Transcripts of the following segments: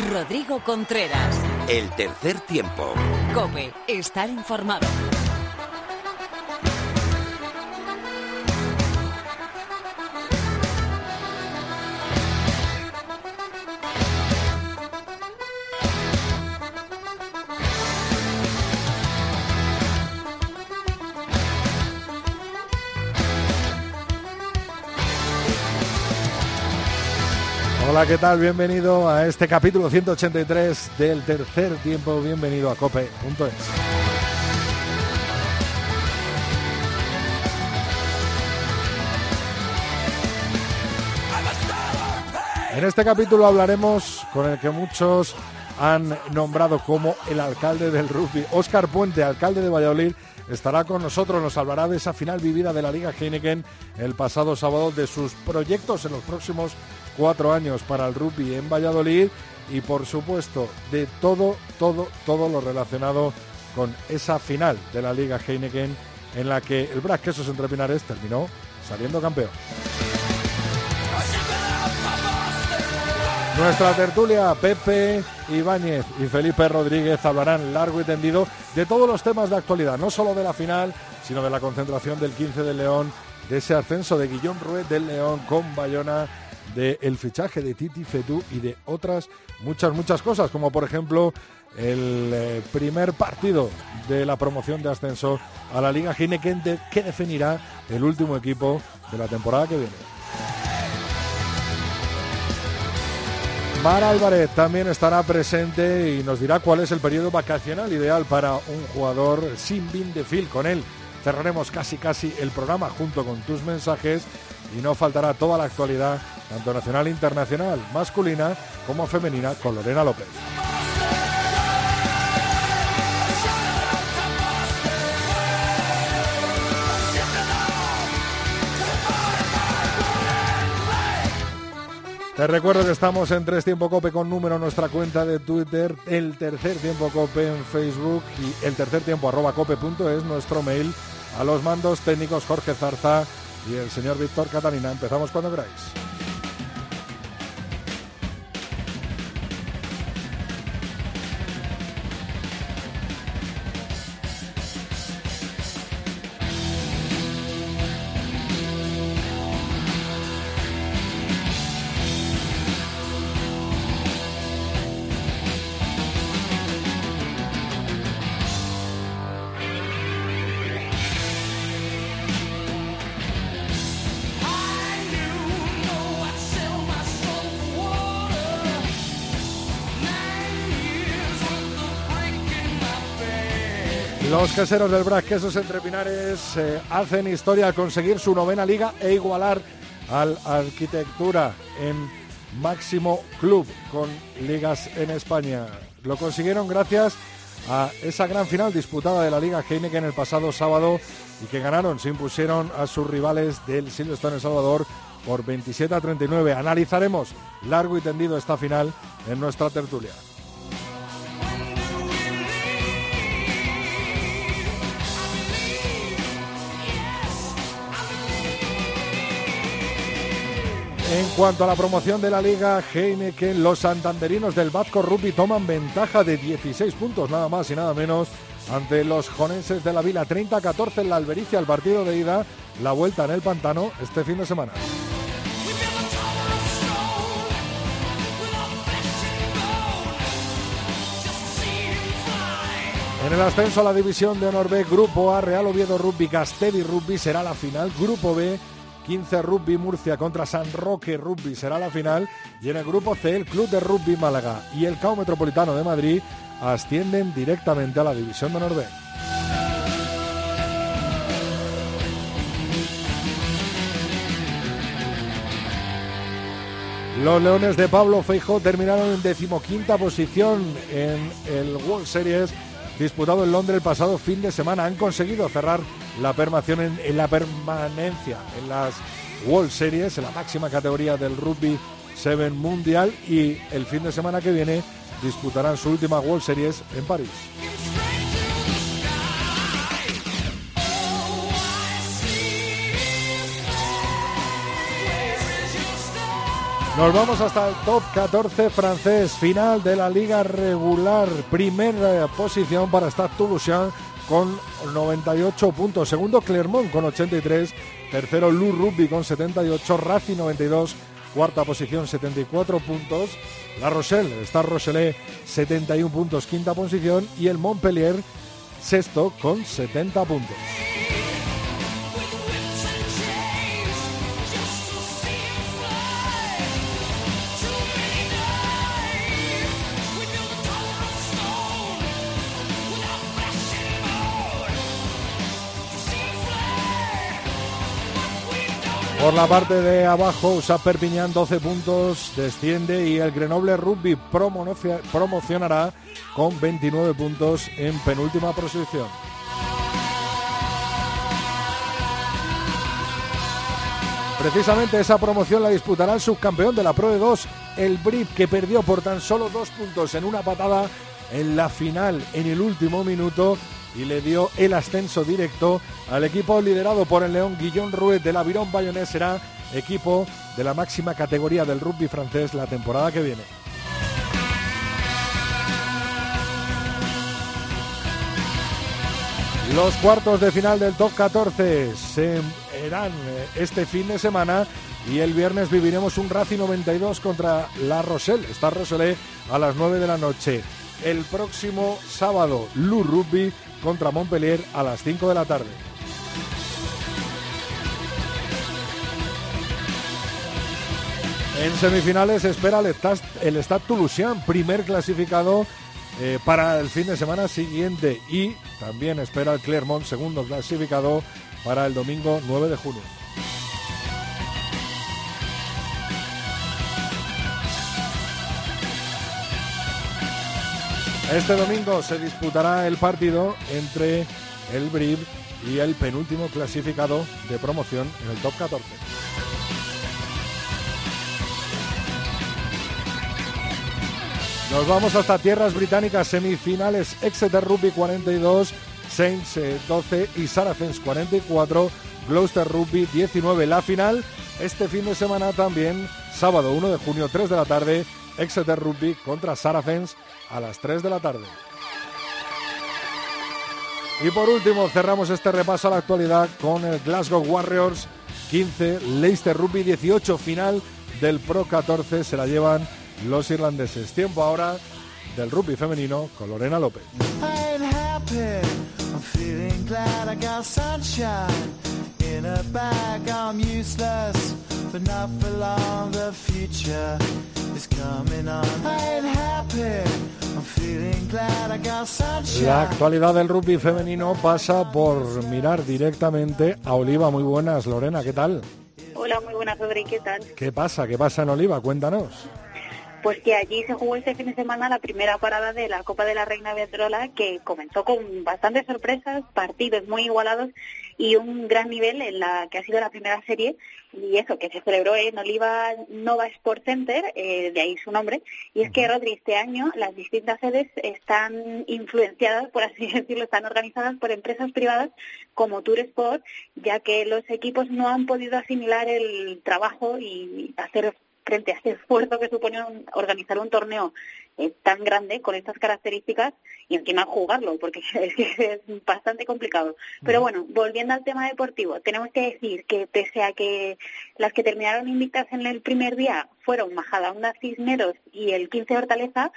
Rodrigo Contreras. El tercer tiempo. Cope, estar informado. Hola, ¿qué tal? Bienvenido a este capítulo 183 del tercer tiempo. Bienvenido a cope.es. En este capítulo hablaremos con el que muchos han nombrado como el alcalde del rugby. Óscar Puente, alcalde de Valladolid, estará con nosotros. Nos hablará de esa final vivida de la Liga Heineken el pasado sábado, de sus proyectos en los próximos cuatro años para el rugby en Valladolid y, por supuesto, de todo, todo, todo lo relacionado con esa final de la Liga Heineken en la que el Brac Quesos Entre Pinares terminó saliendo campeón. Nuestra tertulia, Pepe Ibáñez y Felipe Rodríguez hablarán largo y tendido de todos los temas de actualidad, no solo de la final, sino de la concentración del 15 de León, de ese ascenso de Guillón Ruet del León con Bayona, del fichaje de Titi Fetú y de otras muchas, muchas cosas, como por ejemplo el eh, primer partido de la promoción de ascenso a la Liga Heineken que definirá el último equipo de la temporada que viene. Mar Álvarez también estará presente y nos dirá cuál es el periodo vacacional ideal para un jugador sin bin de fil. Con él cerraremos casi casi el programa junto con tus mensajes y no faltará toda la actualidad, tanto nacional e internacional, masculina como femenina, con Lorena López. Te recuerdo que estamos en Tres Tiempo Cope con número nuestra cuenta de Twitter, el Tercer Tiempo Cope en Facebook y el Tercer Tiempo arroba cope.es nuestro mail a los mandos técnicos Jorge Zarza y el señor Víctor Catalina. Empezamos cuando queráis. Caseros del Brac Quesos Entre Pinares eh, hacen historia al conseguir su novena liga e igualar al Arquitectura en máximo club con ligas en España. Lo consiguieron gracias a esa gran final disputada de la Liga Heineken el pasado sábado y que ganaron, se impusieron a sus rivales del Silverstone El Salvador por 27 a 39. Analizaremos largo y tendido esta final en nuestra tertulia. En cuanto a la promoción de la Liga Heineken, los santanderinos del Vasco Rugby toman ventaja de 16 puntos, nada más y nada menos, ante los jonenses de la Vila. 30-14 en la Albericia, el partido de ida, la vuelta en el pantano este fin de semana. En el ascenso a la división de Honor B, Grupo A, Real Oviedo Rugby, Castelli Rugby será la final. Grupo B, 15 Rugby Murcia contra San Roque Rugby será la final. Y en el grupo C, el Club de Rugby Málaga y el CAO Metropolitano de Madrid ascienden directamente a la División de B. Los Leones de Pablo Feijo terminaron en decimoquinta posición en el World Series disputado en Londres el pasado fin de semana. Han conseguido cerrar la, en, en la permanencia en las World Series, en la máxima categoría del rugby 7 mundial y el fin de semana que viene disputarán su última World Series en París. Nos vamos hasta el top 14 francés, final de la liga regular, primera posición para Stade Toulousain con 98 puntos, segundo Clermont con 83, tercero Lou Rugby con 78, Racing 92, cuarta posición 74 puntos, La Rochelle, Stade Rochelet 71 puntos, quinta posición y el Montpellier sexto con 70 puntos. Por la parte de abajo, USA Perpiñán 12 puntos, desciende y el Grenoble Rugby promocionará con 29 puntos en penúltima posición. Precisamente esa promoción la disputará el subcampeón de la Pro de 2, el Brip, que perdió por tan solo dos puntos en una patada en la final en el último minuto y le dio el ascenso directo al equipo liderado por el León Guillón Ruet del Avirón Bayonés. Será equipo de la máxima categoría del rugby francés la temporada que viene. Los cuartos de final del top 14 se serán eh, este fin de semana y el viernes viviremos un Racing 92 contra La Rochelle. Está Rochelle a las 9 de la noche. El próximo sábado, Lou Rugby contra Montpellier a las 5 de la tarde. En semifinales espera el Stade, Toulousain, primer clasificado eh, para el fin de semana siguiente. Y también espera el Clermont, segundo clasificado para el domingo 9 de junio. Este domingo se disputará el partido entre el BRIB y el penúltimo clasificado de promoción en el top 14. Nos vamos hasta tierras británicas, semifinales Exeter Rugby 42, Saints 12 y Saracens 44, Gloucester Rugby 19. La final este fin de semana también, sábado 1 de junio, 3 de la tarde, Exeter Rugby contra Saracens a las 3 de la tarde. Y por último, cerramos este repaso a la actualidad con el Glasgow Warriors 15, Leicester Rugby 18, final del Pro 14, se la llevan los irlandeses. Tiempo ahora del rugby femenino con Lorena López. La actualidad del rugby femenino pasa por mirar directamente a Oliva. Muy buenas, Lorena, ¿qué tal? Hola, muy buenas, Rodri, ¿qué tal? ¿Qué pasa? ¿Qué pasa en Oliva? Cuéntanos. Pues que allí se jugó este fin de semana la primera parada de la Copa de la Reina Beatrola, que comenzó con bastantes sorpresas, partidos muy igualados y un gran nivel en la que ha sido la primera serie y eso que se celebró en Oliva Nova Sport Center, eh, de ahí su nombre. Y es que, Rodri, este año las distintas sedes están influenciadas, por así decirlo, están organizadas por empresas privadas como Tour Sport, ya que los equipos no han podido asimilar el trabajo y hacer frente a ese esfuerzo que supone organizar un torneo eh, tan grande con estas características y encima jugarlo, porque es, es bastante complicado. Pero bueno, volviendo al tema deportivo, tenemos que decir que pese a que las que terminaron invictas en el primer día fueron Majadahonda Cisneros y el 15 Hortaleza,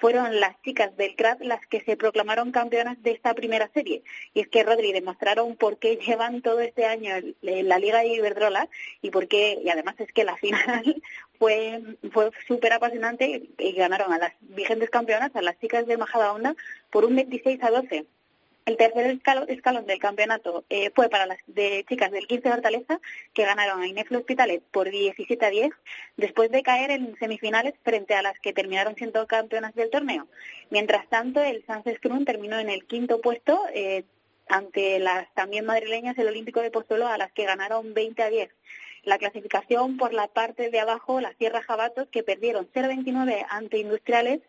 fueron las chicas del CRAT las que se proclamaron campeonas de esta primera serie. Y es que, Rodri, demostraron por qué llevan todo este año en la Liga de Iberdrola y por qué, y además es que la final fue, fue súper apasionante y ganaron a las vigentes campeonas, a las chicas de Majadahonda, por un 26 a 12. El tercer escalón, del campeonato eh, fue para las de chicas del 15 de Hortaleza, que ganaron a Ineflo Hospitalet por 17 a 10, después de caer en semifinales frente a las que terminaron siendo campeonas del torneo. Mientras tanto, el Sánchez Crun terminó en el quinto puesto eh, ante las también madrileñas el Olímpico de Pozuelo, a las que ganaron 20 a 10. La clasificación por la parte de abajo, la Sierra Jabatos, que perdieron 0-29 ante Industriales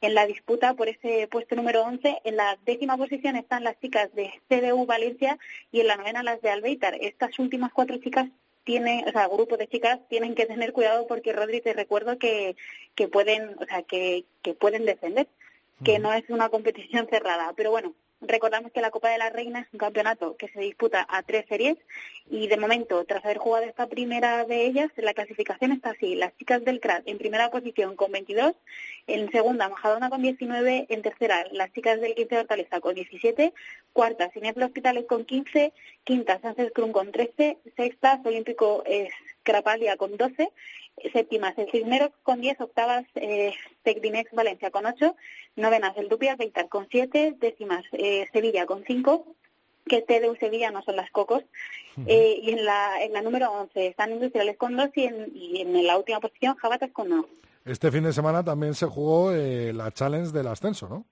en la disputa por ese puesto número 11. En la décima posición están las chicas de CDU Valencia y en la novena las de Albeitar. Estas últimas cuatro chicas tienen, o sea, grupos de chicas tienen que tener cuidado porque Rodri te recuerdo que, que pueden, o sea, que, que pueden defender, que no es una competición cerrada. Pero bueno, Recordamos que la Copa de la Reina es un campeonato que se disputa a tres series y de momento, tras haber jugado esta primera de ellas, la clasificación está así. Las chicas del CRAT en primera posición con 22, en segunda Majadona con 19, en tercera las chicas del 15 de Hortaleza con 17, cuarta Cineflo Hospitales con 15, quinta Sánchez Crun con 13, sexta Olímpico Crapalia con 12 séptimas el Cisneros con 10, octavas eh, Tecdimex Valencia con 8, novenas el Dupia Veitar con 7, décimas eh, Sevilla con 5, que de Sevilla no son las Cocos, eh, y en la, en la número 11 están Industriales con 2 y en, y en la última posición Jabatas con 1. Este fin de semana también se jugó eh, la Challenge del ascenso, ¿no?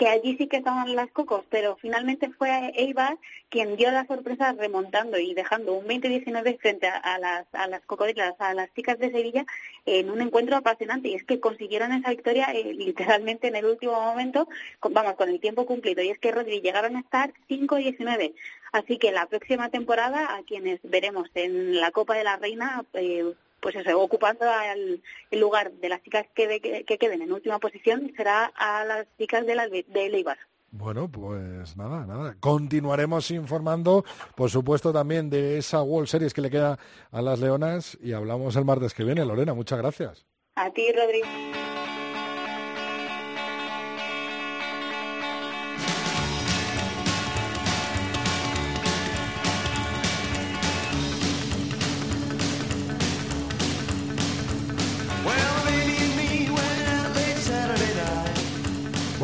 Que allí sí que estaban las cocos, pero finalmente fue Eibar quien dio la sorpresa remontando y dejando un 20-19 frente a, las, a las cocodrilas, a las chicas de Sevilla, en un encuentro apasionante. Y es que consiguieron esa victoria eh, literalmente en el último momento, vamos, con el tiempo cumplido. Y es que Rodri llegaron a estar 5-19. Así que la próxima temporada, a quienes veremos en la Copa de la Reina, eh, pues eso, ocupando el, lugar de las chicas que, que, queden en última posición será a las chicas de, la, de Leibar. Bueno, pues nada, nada. Continuaremos informando, por supuesto, también de esa World Series que le queda a las Leonas y hablamos el martes que viene. Lorena, muchas gracias. A ti, Rodrigo.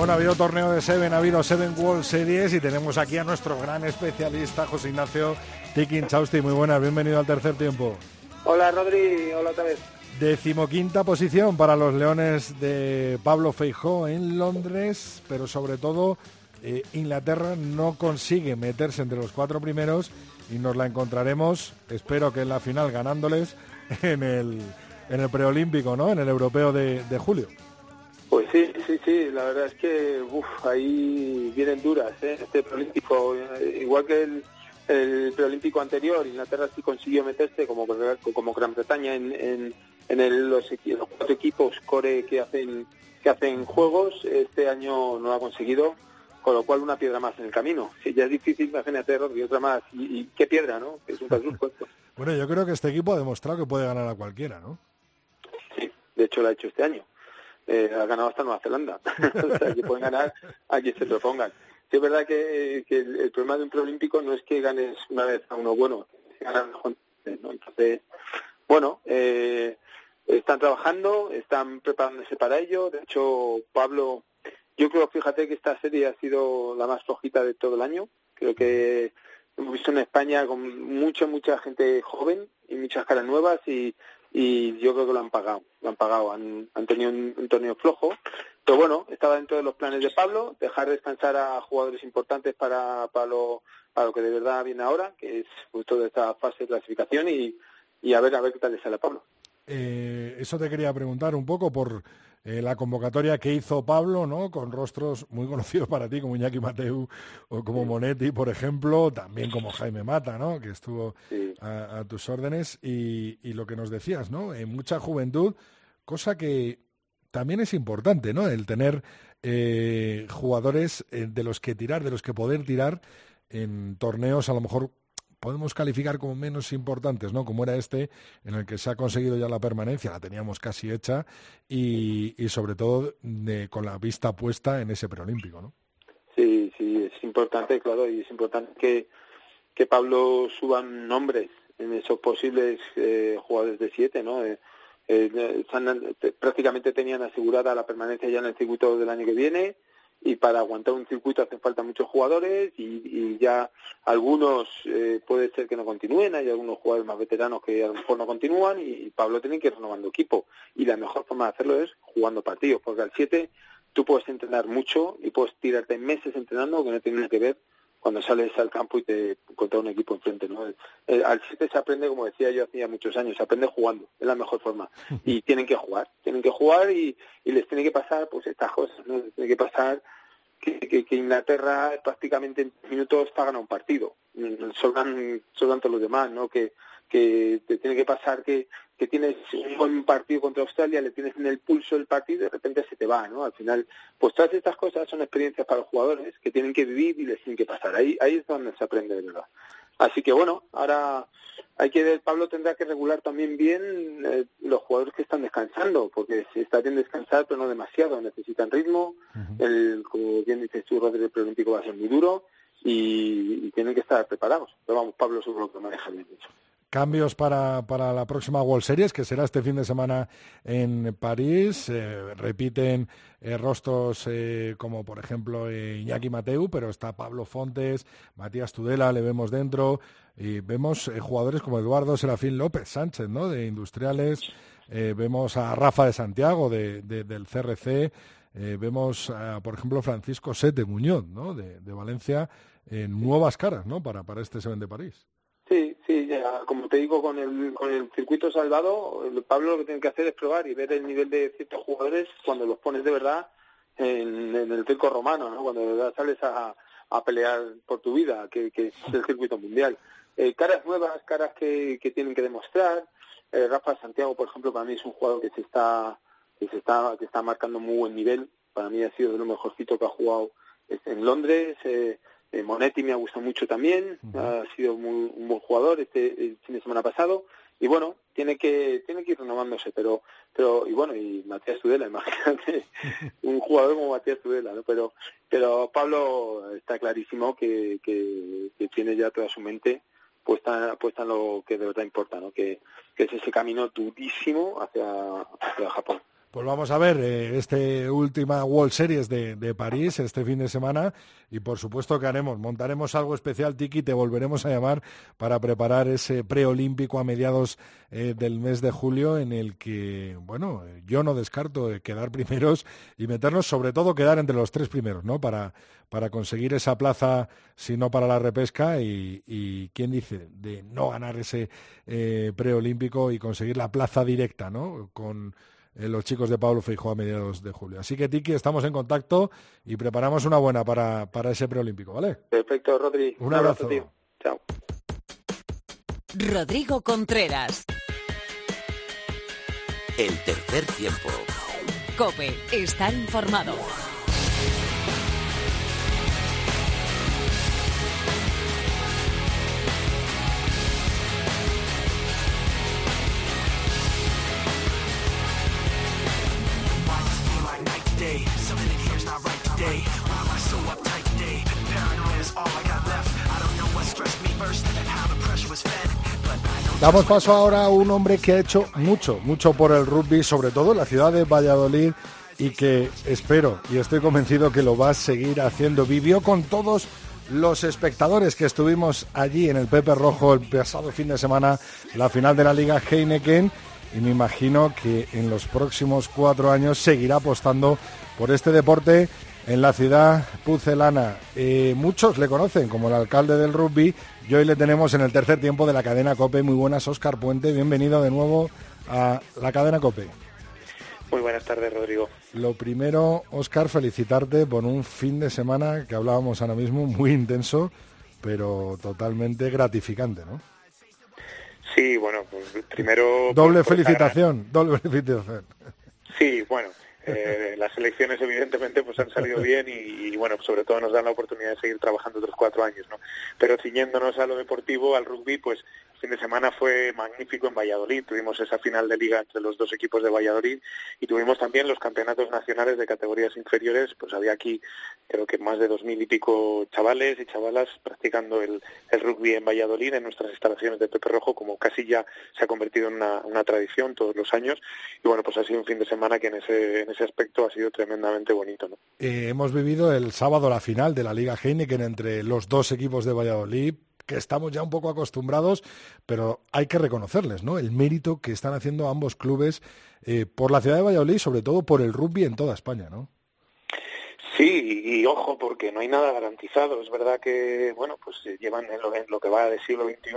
Bueno, ha habido torneo de Seven, ha habido Seven World Series y tenemos aquí a nuestro gran especialista, José Ignacio Tikin Chausti. Muy buenas, bienvenido al tercer tiempo. Hola Rodri, hola otra vez. Decimoquinta posición para los Leones de Pablo Feijó en Londres, pero sobre todo eh, Inglaterra no consigue meterse entre los cuatro primeros y nos la encontraremos, espero que en la final ganándoles en el, en el preolímpico, ¿no? En el europeo de julio. Pues sí, sí, sí, la verdad es que uf, ahí vienen duras, ¿eh? este preolímpico, eh, igual que el, el preolímpico anterior, Inglaterra sí consiguió meterse como, como Gran Bretaña en, en, los, cuatro equipos core que hacen que hacen juegos, este año no lo ha conseguido, con lo cual una piedra más en el camino. Si ya es difícil, imagínate, y otra más. ¿Y, qué piedra, no? Es un puesto. bueno, yo creo que este equipo ha demostrado que puede ganar a cualquiera, ¿no? Sí, de hecho lo ha hecho este año eh, ha ganado hasta Nueva Zelanda. o sea, que pueden ganar a quien se propongan. Sí, es verdad que, el, problema de un preolímpico no es que ganes una vez a uno bueno, ganar ¿no? Entonces, bueno, eh, están trabajando, están preparándose para ello. De hecho, Pablo, yo creo, fíjate que esta serie ha sido la más flojita de todo el año. Creo que hemos visto en España con mucha, mucha gente joven y muchas caras nuevas y, y yo creo que lo han pagado, lo han pagado, han, tenido un, torneo flojo, pero bueno, estaba dentro de los planes de Pablo, dejar descansar a jugadores importantes para, para, lo, para lo que de verdad viene ahora, que es justo de esta fase de clasificación y, y a ver a ver qué tal le sale a Pablo. Eh, eso te quería preguntar un poco por eh, la convocatoria que hizo Pablo, ¿no? Con rostros muy conocidos para ti, como Iñaki Mateu o como Monetti, por ejemplo, también como Jaime Mata, ¿no? Que estuvo a, tus órdenes y, lo que nos decías, ¿no? En mucha juventud, cosa que también es importante, ¿no? El tener eh, jugadores eh, de los que tirar, de los que poder tirar en torneos a lo mejor podemos calificar como menos importantes, ¿no? Como era este, en el que se ha conseguido ya la permanencia, la teníamos casi hecha, y, sobre todo con la vista puesta en ese preolímpico, ¿no? Sí, sí, es importante, claro, y es importante que, que Pablo suba nombres en esos posibles eh, jugadores de siete, ¿no? Eh, eh, prácticamente tenían asegurada la permanencia ya en el circuito del año que viene, y para aguantar un circuito hacen falta muchos jugadores y, ya algunos eh, puede ser que no continúen, hay algunos jugadores más veteranos que a lo mejor no continúan y, Pablo tiene que ir renovando equipo. Y la mejor forma de hacerlo es jugando partidos, porque al 7 tú puedes entrenar mucho y puedes tirarte meses entrenando que no tiene nada que ver cuando sales al campo y te encuentras un equipo enfrente. ¿no? Eh, al 7 se aprende, como decía yo hacía muchos años, se aprende jugando, es la mejor forma. Y tienen que jugar, tienen que jugar y, les tiene que pasar pues estas cosas, ¿no? Les tiene que pasar que, que, Inglaterra prácticamente en minutos está ganando un partido. Sobran, sobran todos los demás, ¿no? Que, que te tiene que pasar que, que tienes un buen partido contra Australia, le tienes en el pulso el partido y de repente se te va, ¿no? Al final, pues todas estas cosas son experiencias para los jugadores que tienen que vivir y les tienen que pasar. Ahí, ahí es donde se aprende de verdad. Así que bueno, ahora hay que ver, Pablo tendrá que regular también bien eh, los jugadores que están descansando, porque si está bien descansar, pero no demasiado, necesitan ritmo, el, como bien dices tú, Rodríguez, preolímpico va a ser muy duro y, tienen que estar preparados. Pero vamos, Pablo seguro que maneja bien mucho. Cambios para, para, la próxima World Series, que será este fin de semana en París. Eh, repiten eh, rostros eh, como, por ejemplo, Iñaki Mateu, pero está Pablo Fontes, Matías Tudela, le vemos dentro. Y vemos jugadores como Eduardo Serafín López Sánchez, ¿no? De Industriales. vemos a Rafa de Santiago, de, del CRC. vemos, a, por ejemplo, Francisco Sete Muñoz, ¿no? De, Valencia, en nuevas caras, ¿no? Para, para este Seven de París. Sí, ya, como te digo, con el, con el circuito salvado, Pablo lo que tiene que hacer es probar y ver el nivel de ciertos jugadores cuando los pones de verdad en, el circo romano, ¿no? cuando de verdad sales a, a pelear por tu vida, que, es el circuito mundial. Eh, caras nuevas, caras que, que tienen que demostrar. Eh, Rafa Santiago, por ejemplo, para mí es un jugador que se está que se está que está marcando muy buen nivel. Para mí ha sido de lo mejorcito que ha jugado en Londres. Eh, eh, Monetti me ha gustado mucho también, ha sido muy, un buen jugador este fin de semana pasado y bueno, tiene que tiene que ir renovándose, pero pero y bueno, y Matías Tudela, imagínate, un jugador como Matías Tudela, ¿no? Pero pero Pablo está clarísimo que, que, tiene ya toda su mente puesta puesta en lo que de verdad importa, ¿no? Que, que es ese camino durísimo hacia hacia Japón. Pues vamos a ver eh, este última World Series de, París este fin de semana y por supuesto que haremos, montaremos algo especial, Tiki, te volveremos a llamar para preparar ese preolímpico a mediados eh, del mes de julio en el que, bueno, yo no descarto quedar primeros y meternos, sobre todo quedar entre los tres primeros, ¿no? Para, para conseguir esa plaza, si no para la repesca y, quién dice, de no ganar ese eh, preolímpico y conseguir la plaza directa, ¿no? Con eh, los chicos de Pablo Feijóo a mediados de julio. Así que, Tiki, estamos en contacto y preparamos una buena para, para ese preolímpico, ¿vale? Perfecto, Rodri. Un, abrazo. Chao. Rodrigo Contreras. El tercer tiempo. Cope, estar informado. Damos paso ahora a un hombre que ha hecho mucho, mucho por el rugby, sobre todo en la ciudad de Valladolid, y que espero y estoy convencido que lo va a seguir haciendo. Vivió con todos los espectadores que estuvimos allí en el Pepe Rojo el pasado fin de semana, la final de la Liga Heineken, y me imagino que en los próximos cuatro años seguirá apostando por este deporte en la ciudad pucelana. Eh, muchos le conocen como el alcalde del rugby y hoy le tenemos en el tercer tiempo de la cadena COPE. Muy buenas, Óscar Puente. Bienvenido de nuevo a la cadena COPE. Muy buenas tardes, Rodrigo. Lo primero, Óscar, felicitarte por un fin de semana que hablábamos ahora mismo muy intenso, pero totalmente gratificante, ¿no? Sí, bueno, pues primero... Doble felicitación, doble felicitación. Sí, bueno, eh, las elecciones evidentemente pues han salido bien y, bueno, sobre todo nos dan la oportunidad de seguir trabajando otros cuatro años, ¿no? Pero ciñéndonos a lo deportivo, al rugby, pues fin de semana fue magnífico en Valladolid. Tuvimos esa final de liga entre los dos equipos de Valladolid y tuvimos también los campeonatos nacionales de categorías inferiores. Pues había aquí creo que más de dos mil y pico chavales y chavalas practicando el, rugby en Valladolid en nuestras instalaciones de Pepe Rojo, como casi ya se ha convertido en una, tradición todos los años. Y bueno, pues ha sido un fin de semana que en ese, en ese aspecto ha sido tremendamente bonito. ¿no? Eh, hemos vivido el sábado la final de la Liga Heineken entre los dos equipos de Valladolid que estamos ya un poco acostumbrados, pero hay que reconocerles, ¿no? El mérito que están haciendo ambos clubes eh, por la ciudad de Valladolid, sobre todo por el rugby en toda España, ¿no? Sí, y, ojo, porque no hay nada garantizado. Es verdad que, bueno, pues eh, llevan en lo, que va del siglo XXI,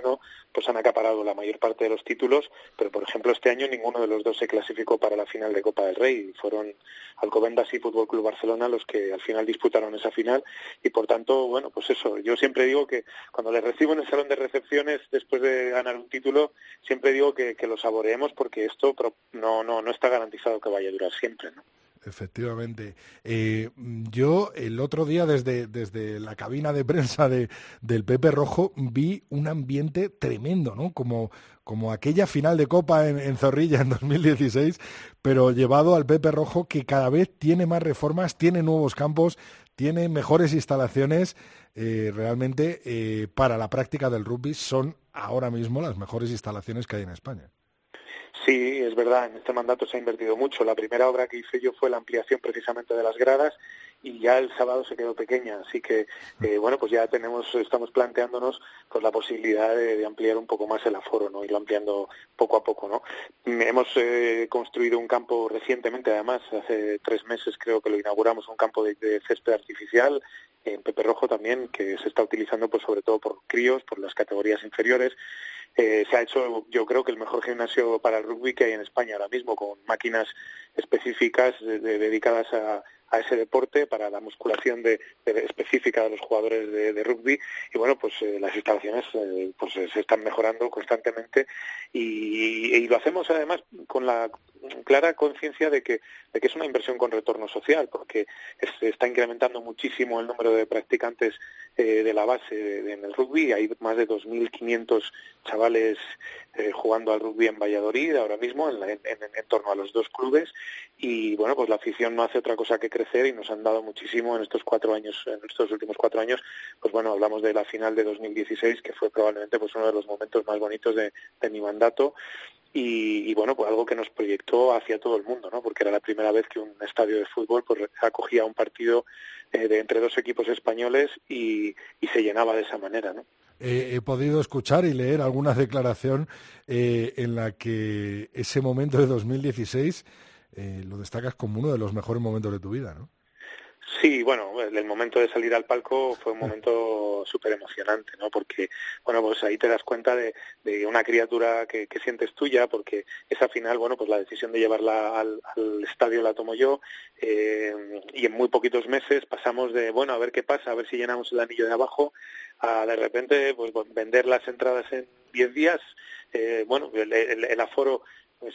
pues han acaparado la mayor parte de los títulos, pero por ejemplo este año ninguno de los dos se clasificó para la final de Copa del Rey. Fueron Alcobendas y Fútbol Club Barcelona los que al final disputaron esa final y por tanto, bueno, pues eso. Yo siempre digo que cuando les recibo en el salón de recepciones después de ganar un título, siempre digo que, que lo saboreemos porque esto no, no, no está garantizado que vaya a durar siempre, ¿no? Efectivamente. Eh, yo el otro día desde, desde la cabina de prensa de, del Pepe Rojo vi un ambiente tremendo, ¿no? Como, como aquella final de Copa en, Zorrilla en 2016, pero llevado al Pepe Rojo que cada vez tiene más reformas, tiene nuevos campos, tiene mejores instalaciones. Eh, realmente eh, para la práctica del rugby son ahora mismo las mejores instalaciones que hay en España. Sí, es verdad, en este mandato se ha invertido mucho. La primera obra que hice yo fue la ampliación precisamente de las gradas y ya el sábado se quedó pequeña, así que eh, bueno, pues ya tenemos, estamos planteándonos pues la posibilidad de, ampliar un poco más el aforo, ¿no? Irlo ampliando poco a poco, ¿no? Hemos eh, construido un campo recientemente, además, hace tres meses creo que lo inauguramos, un campo de césped artificial en Pepe Rojo también, que se está utilizando pues sobre todo por críos, por las categorías inferiores. Eh, se ha hecho, yo creo que el mejor gimnasio para el rugby que hay en España ahora mismo, con máquinas específicas dedicadas a, ese deporte para la musculación de, específica de los jugadores de, rugby y bueno pues eh, las instalaciones eh, pues se están mejorando constantemente y, lo hacemos además con la clara conciencia de que, de que es una inversión con retorno social, porque se está incrementando muchísimo el número de practicantes eh, de la base en el rugby. Hay más de 2.500 chavales eh, jugando al rugby en Valladolid ahora mismo, en, en, torno a los dos clubes. Y bueno, pues la afición no hace otra cosa que y nos han dado muchísimo en estos cuatro años, en estos últimos cuatro años. Pues bueno, hablamos de la final de 2016, que fue probablemente pues uno de los momentos más bonitos de, mi mandato y, bueno, pues algo que nos proyectó hacia todo el mundo, ¿no? Porque era la primera vez que un estadio de fútbol pues acogía un partido eh, de entre dos equipos españoles y, se llenaba de esa manera, ¿no? he podido escuchar y leer alguna declaración eh, en la que ese momento de 2016 eh, lo destacas como uno de los mejores momentos de tu vida, ¿no? Sí, bueno, el momento de salir al palco fue un momento súper emocionante, ¿no? Porque, bueno, pues ahí te das cuenta de, una criatura que, sientes tuya, porque esa final, bueno, pues la decisión de llevarla al, estadio la tomo yo, eh, y en muy poquitos meses pasamos de, bueno, a ver qué pasa, a ver si llenamos el anillo de abajo, a de repente, pues vender las entradas en 10 días, eh, bueno, el aforo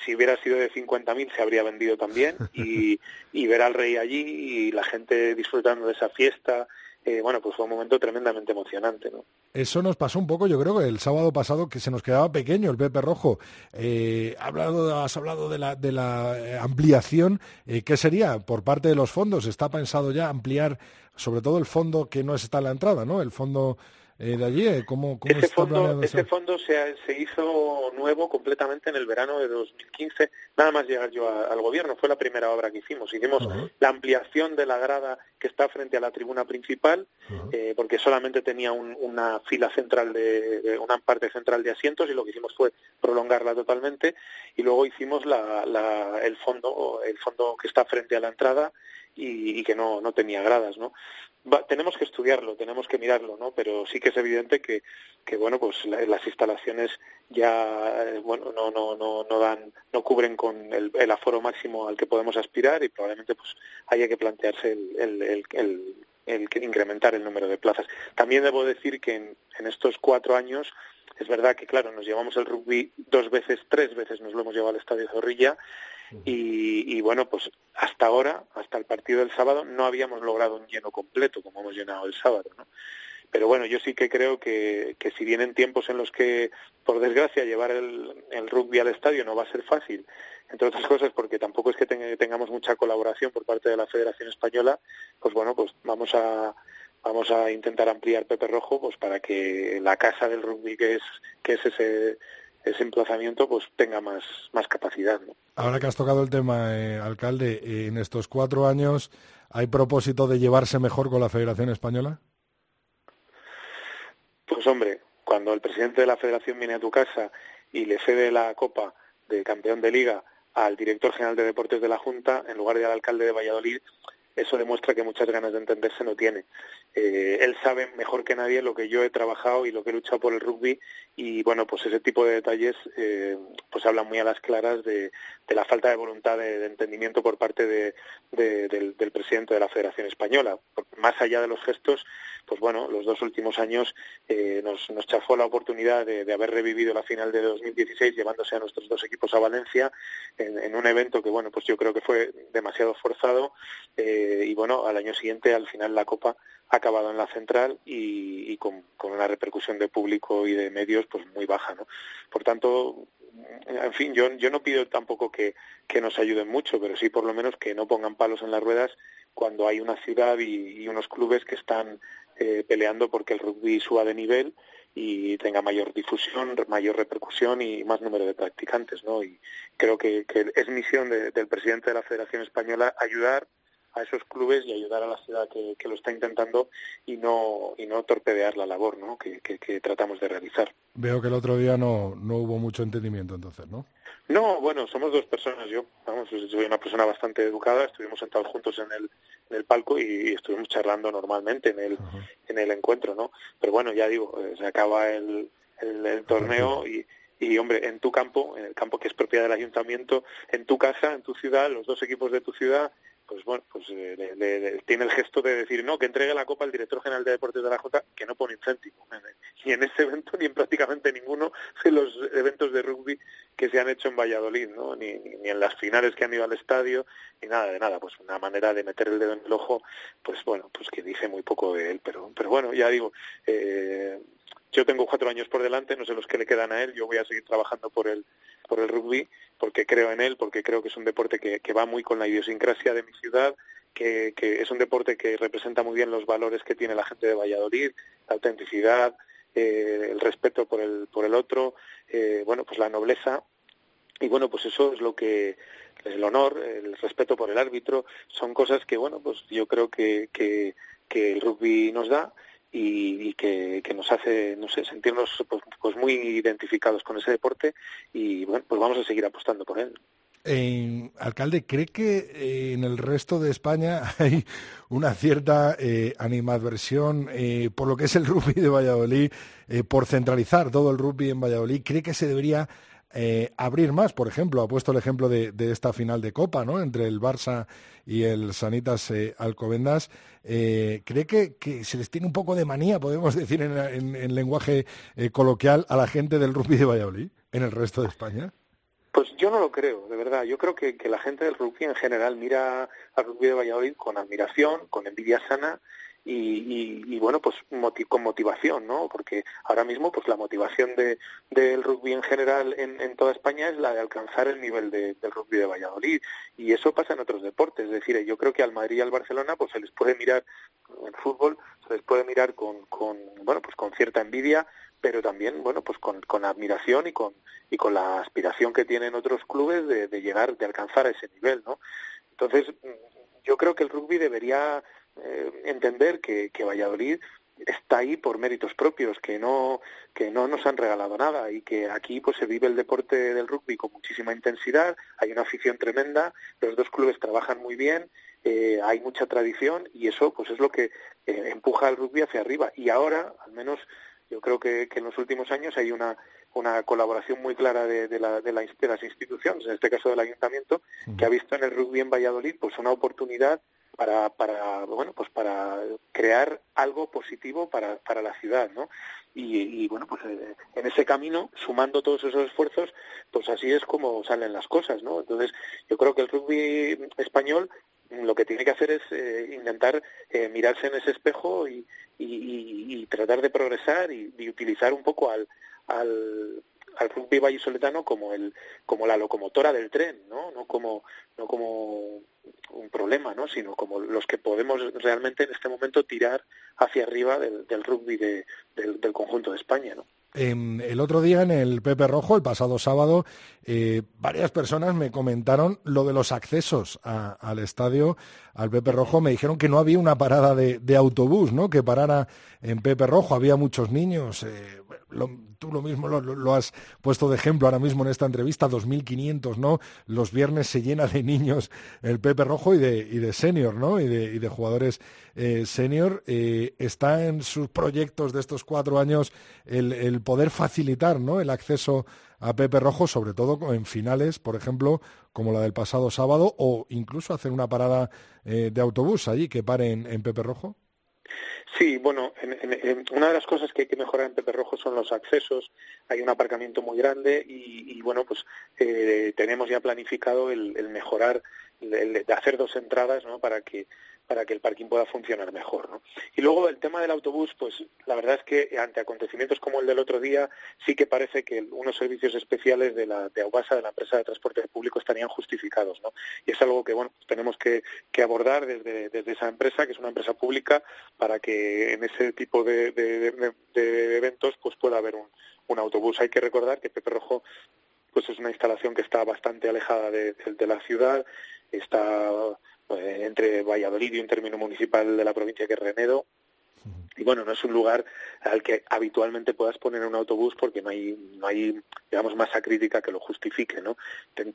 si hubiera sido de 50.000 se habría vendido también y, y, ver al rey allí y la gente disfrutando de esa fiesta, eh, bueno, pues fue un momento tremendamente emocionante, ¿no? Eso nos pasó un poco, yo creo que el sábado pasado que se nos quedaba pequeño el Pepe Rojo. Eh, hablado, has hablado de la, de la eh, ampliación. Eh, ¿Qué sería por parte de los fondos? ¿Está pensado ya ampliar sobre todo el fondo que no está en la entrada, ¿no? El fondo eh, de allí? Eh, ¿Cómo, ese, fondo, ese fondo se, se, hizo nuevo completamente en el verano de 2015, nada más llegar yo al gobierno, fue la primera obra que hicimos. Hicimos la ampliación de la grada que está frente a la tribuna principal, eh, porque solamente tenía una fila central, de, una parte central de asientos y lo que hicimos fue prolongarla totalmente y luego hicimos la, la, el fondo, el fondo que está frente a la entrada y, y que no, no tenía gradas, ¿no? Tenemos que estudiarlo, tenemos que mirarlo, ¿no? Pero sí que es evidente que, que bueno, pues las instalaciones ya, eh, bueno, no, no, no, dan, no cubren con el, aforo máximo al que podemos aspirar y probablemente pues haya que plantearse el, el, el, el incrementar el número de plazas. También debo decir que en, en estos cuatro años es verdad que, claro, nos llevamos el rugby dos veces, tres veces nos lo hemos llevado al Estadio Zorrilla y, bueno, pues hasta ahora, hasta el partido del sábado, no habíamos logrado un lleno completo como hemos llenado el sábado, ¿no? Pero bueno, yo sí que creo que, que si vienen tiempos en los que, por desgracia, llevar el, el rugby al estadio no va a ser fácil, entre otras cosas porque tampoco es que tengamos mucha colaboración por parte de la Federación Española, pues bueno, pues vamos a vamos a intentar ampliar Pepe Rojo pues para que la casa del rugby que es que es ese ese emplazamiento pues tenga más, más capacidad. ¿no? Ahora que has tocado el tema, eh, alcalde, eh, en estos cuatro años, ¿hay propósito de llevarse mejor con la Federación Española? Pues hombre, cuando el presidente de la Federación viene a tu casa y le cede la copa de campeón de liga al director general de deportes de la Junta, en lugar de al alcalde de Valladolid, eso demuestra que muchas ganas de entenderse no tiene. Eh, él sabe mejor que nadie lo que yo he trabajado y lo que he luchado por el rugby y bueno, pues ese tipo de detalles eh, pues hablan muy a las claras de, la falta de voluntad de, entendimiento por parte de, del, presidente de la Federación Española. Más allá de los gestos, pues bueno, los dos últimos años eh, nos, nos chafó la oportunidad de, haber revivido la final de 2016 llevándose a nuestros dos equipos a Valencia en, un evento que bueno, pues yo creo que fue demasiado forzado y bueno, al año siguiente al final la Copa ha acabado en la central y, con, una repercusión de público y de medios pues muy baja, ¿no? Por tanto, en fin, yo, yo no pido tampoco que, nos ayuden mucho, pero sí por lo menos que no pongan palos en las ruedas cuando hay una ciudad y, unos clubes que están eh, peleando porque el rugby suba de nivel y tenga mayor difusión, mayor repercusión y más número de practicantes, ¿no? Y creo que, es misión del presidente de la Federación Española ayudar a esos clubes y ayudar a la ciudad que, lo está intentando y no y no torpedear la labor ¿no? que, tratamos de realizar. Veo que el otro día no, no hubo mucho entendimiento entonces, ¿no? No, bueno, somos dos personas. Yo, vamos, soy una persona bastante educada. Estuvimos sentados juntos en el, en el palco y, estuvimos charlando normalmente en el, en el encuentro, ¿no? Pero bueno, ya digo, eh, se acaba el, el, torneo y, y hombre, en tu campo, en el campo que es propiedad del ayuntamiento, en tu casa, en tu ciudad, los dos equipos de tu ciudad pues bueno, pues eh, tiene el gesto de decir no, que entregue la copa al director general de deportes de la Jota, que no pone incentivo. Ni en ese evento ni en prácticamente ninguno de los eventos de rugby que se han hecho en Valladolid, ¿no? Ni, ni, en las finales que han ido al estadio, ni nada de nada. Pues una manera de meter el dedo en el ojo, pues bueno, pues que dice muy poco de él. Pero, pero bueno, ya digo, eh, yo tengo cuatro años por delante, no sé los que le quedan a él, yo voy a seguir trabajando por el, por el rugby, porque creo en él, porque creo que es un deporte que, que va muy con la idiosincrasia de mi ciudad, que, que, es un deporte que representa muy bien los valores que tiene la gente de Valladolid, la autenticidad, eh, el respeto por el, por el otro, eh, bueno, pues la nobleza. Y bueno, pues eso es lo que, el honor, el respeto por el árbitro, son cosas que, bueno, pues yo creo que, que, que el rugby nos da y, que, nos hace, no sé, sentirnos pues, pues, muy identificados con ese deporte y bueno, pues vamos a seguir apostando por él. alcalde, ¿cree que eh, en el resto de España hay una cierta eh, animadversión eh, por lo que es el rugby de Valladolid, por centralizar todo el rugby en Valladolid? ¿Cree que se debería eh, abrir más. Por ejemplo, ha puesto el ejemplo de, esta final de Copa, ¿no? Entre el Barça y el Sanitas eh, Alcobendas. Eh, ¿Cree que, se les tiene un poco de manía, podemos decir en, lenguaje coloquial, a la gente del rugby de Valladolid en el resto de España? Pues yo no lo creo, de verdad. Yo creo que, que la gente del rugby en general mira al rugby de Valladolid con admiración, con envidia sana y, bueno, pues con motivación, ¿no? Porque ahora mismo, pues la motivación de, del rugby en general en, toda España es la de alcanzar el nivel del rugby de Valladolid. Y eso pasa en otros deportes. Es decir, yo creo que al Madrid y al Barcelona, pues se les puede mirar en fútbol, se les puede mirar con, con bueno, pues con cierta envidia, pero también, bueno, pues con, con admiración y con, y con la aspiración que tienen otros clubes de, de llegar, de alcanzar a ese nivel, ¿no? Entonces, yo creo que el rugby debería eh, entender que, que Valladolid está ahí por méritos propios, que no, que no nos han regalado nada y que aquí pues se vive el deporte del rugby con muchísima intensidad, hay una afición tremenda, los dos clubes trabajan muy bien, eh, hay mucha tradición y eso pues es lo que eh, empuja al rugby hacia arriba. Y ahora, al menos yo creo que, que en los últimos años hay una, una colaboración muy clara de, de, la, de, la, de las instituciones, en este caso del ayuntamiento, que ha visto en el rugby en Valladolid pues una oportunidad para, para bueno pues para crear algo positivo para, para la ciudad no y, bueno pues eh, en ese camino sumando todos esos esfuerzos pues así es como salen las cosas no entonces yo creo que el rugby español lo que tiene que hacer es eh, intentar eh, mirarse en ese espejo y, y, tratar de progresar y, y, utilizar un poco al, al, al rugby vallisoletano como el como la locomotora del tren no no como no como un problema no sino como los que podemos realmente en este momento tirar hacia arriba del, rugby del, del, conjunto de España no el otro día en el Pepe Rojo, el pasado sábado, eh, varias personas me comentaron lo de los accesos al estadio, al Pepe Rojo. Me dijeron que no había una parada de, autobús, ¿no? Que parara en Pepe Rojo. Había muchos niños. Eh, tú lo mismo lo, has puesto de ejemplo ahora mismo en esta entrevista, 2.500, ¿no? Los viernes se llena de niños el Pepe Rojo y de, y de senior, ¿no? Y de, y de jugadores eh, senior. Eh, está en sus proyectos de estos cuatro años el, poder facilitar, ¿no? El acceso a Pepe Rojo, sobre todo en finales, por ejemplo, como la del pasado sábado, o incluso hacer una parada eh, de autobús allí que pare en, Pepe Rojo? Sí, bueno, una de las cosas que hay que mejorar en Pepe Rojo son los accesos. Hay un aparcamiento muy grande y, bueno, pues eh, tenemos ya planificado el, mejorar, el, hacer dos entradas, ¿no? Para que para que el parking pueda funcionar mejor. ¿no? Y luego el tema del autobús, pues la verdad es que ante acontecimientos como el del otro día, sí que parece que unos servicios especiales de la de Aubasa, de la empresa de transporte público, estarían justificados. ¿no? Y es algo que bueno tenemos que, que abordar desde, desde, esa empresa, que es una empresa pública, para que en ese tipo de, eventos pues pueda haber un, autobús. Hay que recordar que Pepe Rojo pues es una instalación que está bastante alejada de la ciudad, está eh, entre Valladolid y un término municipal de la provincia que es Renedo. Y bueno, no es un lugar al que habitualmente puedas poner un autobús porque no hay, no hay digamos, masa crítica que lo justifique, ¿no?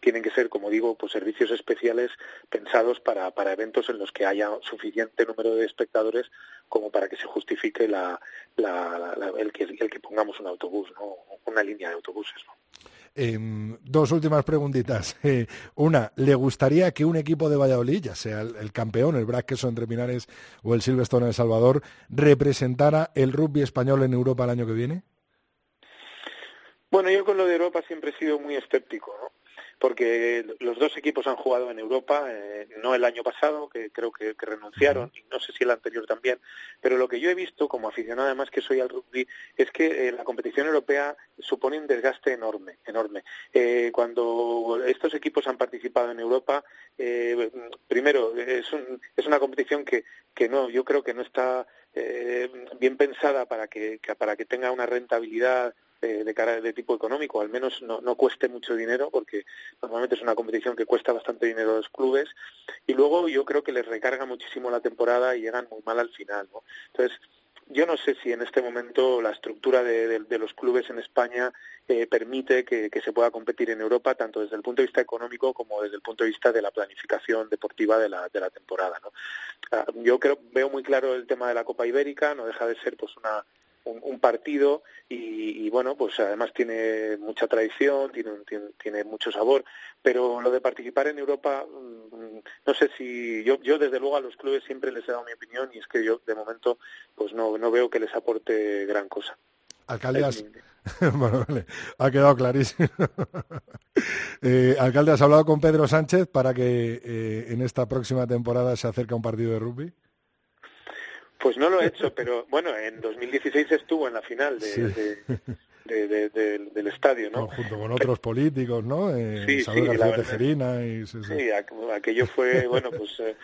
Tienen que ser, como digo, pues servicios especiales pensados para, para eventos en los que haya suficiente número de espectadores como para que se justifique la, la, el, que, el que pongamos un autobús, ¿no? Una línea de autobuses, ¿no? Em, dos últimas preguntitas. Eh, una, ¿le gustaría que un equipo de Valladolid, ya sea el, campeón, el Braqueso entre Minares o el Silverstone en El Salvador, representara el rugby español en Europa el año que viene? Bueno, yo con lo de Europa siempre he sido muy escéptico, ¿no? Porque los dos equipos han jugado en Europa, eh, no el año pasado, que creo que, renunciaron, y no sé si el anterior también, pero lo que yo he visto como aficionado, además que soy al rugby, es que eh, la competición europea supone un desgaste enorme, enorme. Eh, cuando estos equipos han participado en Europa, primero, es, es una competición que, que no, yo creo que no está bien pensada para que, para que tenga una rentabilidad de, cara de tipo económico, al menos no, no cueste mucho dinero, porque normalmente es una competición que cuesta bastante dinero a los clubes, y luego yo creo que les recarga muchísimo la temporada y llegan muy mal al final. ¿no? Entonces, yo no sé si en este momento la estructura de, los clubes en España eh, permite que, se pueda competir en Europa, tanto desde el punto de vista económico como desde el punto de vista de la planificación deportiva de la, de la temporada. ¿no? Ah, yo creo, veo muy claro el tema de la Copa Ibérica, no deja de ser pues una, un, partido y, bueno, pues además tiene mucha tradición, tiene, tiene, mucho sabor, pero lo de participar en Europa, mm, no sé si yo, yo desde luego a los clubes siempre les he dado mi opinión y es que yo de momento pues no, no veo que les aporte gran cosa. Alcalde, bueno, ha quedado clarísimo. eh, alcalde, ¿has hablado con Pedro Sánchez para que eh, en esta próxima temporada se acerque a un partido de rugby? Pues no lo he hecho, pero bueno, en 2016 estuvo en la final de, del estadio, ¿no? junto con otros políticos, ¿no? Eh, sí, sí, y, sí, aquello fue, bueno, pues eh,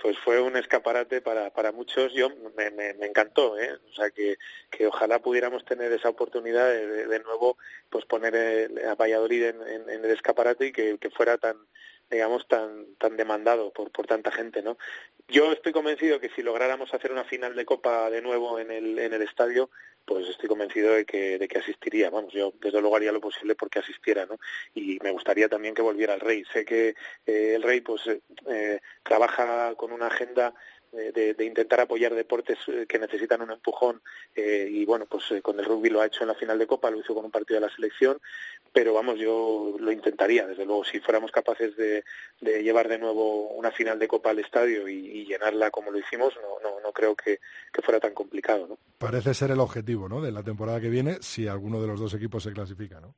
pues fue un escaparate para, para muchos. Yo me, me, encantó, ¿eh? O sea, que, que ojalá pudiéramos tener esa oportunidad de, de, nuevo pues poner a Valladolid en, en, el escaparate y que, que fuera tan digamos, tan, tan demandado por, por tanta gente, ¿no? Yo estoy convencido que si lográramos hacer una final de Copa de nuevo en el, en el estadio, pues estoy convencido de que, de que asistiría. Vamos, yo desde luego haría lo posible porque asistiera, ¿no? Y me gustaría también que volviera el Rey. Sé que eh, el Rey, pues, eh, trabaja con una agenda de, intentar apoyar deportes eh, que necesitan un empujón eh, y bueno pues eh, con el rugby lo ha hecho en la final de copa lo hizo con un partido de la selección pero vamos yo lo intentaría desde luego si fuéramos capaces de, llevar de nuevo una final de copa al estadio y, llenarla como lo hicimos no no, no creo que, que fuera tan complicado ¿no? parece ser el objetivo ¿no? de la temporada que viene si alguno de los dos equipos se clasifica ¿no?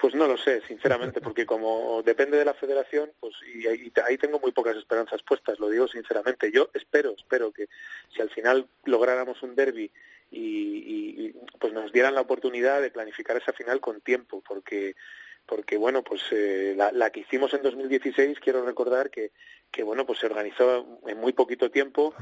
Pues no lo sé, sinceramente, porque como depende de la federación, pues y ahí, tengo muy pocas esperanzas puestas, lo digo sinceramente. Yo espero, espero que si al final lográramos un derby y, pues nos dieran la oportunidad de planificar esa final con tiempo, porque porque bueno pues eh, la, que hicimos en 2016 quiero recordar que que bueno pues se organizó en muy poquito tiempo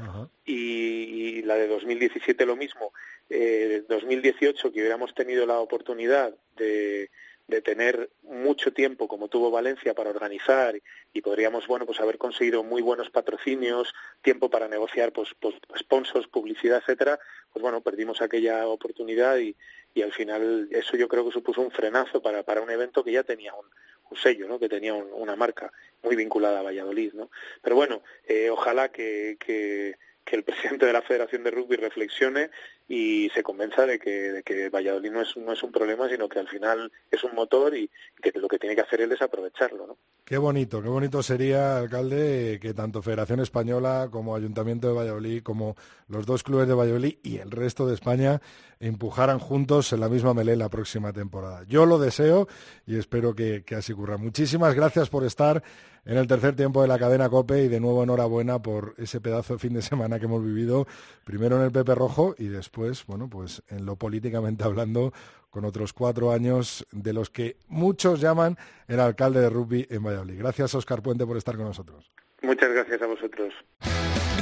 y, la de 2017 lo mismo eh, 2018 que hubiéramos tenido la oportunidad de de tener mucho tiempo como tuvo Valencia para organizar y podríamos bueno pues haber conseguido muy buenos patrocinios tiempo para negociar pues, pues sponsors publicidad etcétera pues bueno perdimos aquella oportunidad y, y al final eso yo creo que supuso un frenazo para, para un evento que ya tenía un, un sello, ¿no? que tenía una marca muy vinculada a Valladolid. ¿no? Pero bueno, eh, ojalá que, que, el presidente de la Federación de Rugby reflexione y se convenza de que, de que Valladolid no es, no es un problema, sino que al final es un motor y que lo que tiene que hacer él es aprovecharlo. ¿no? Qué bonito, qué bonito sería, alcalde, que tanto Federación Española como Ayuntamiento de Valladolid, como los dos clubes de Valladolid y el resto de España empujaran juntos en la misma melé la próxima temporada. Yo lo deseo y espero que, que así ocurra. Muchísimas gracias por estar en el tercer tiempo de la cadena COPE y de nuevo enhorabuena por ese pedazo de fin de semana que hemos vivido, primero en el Pepe Rojo y después, bueno, pues en lo políticamente hablando, con otros cuatro años de los que muchos llaman el alcalde de rugby en Valladolid. Gracias, Oscar Puente, por estar con nosotros. Muchas gracias a vosotros.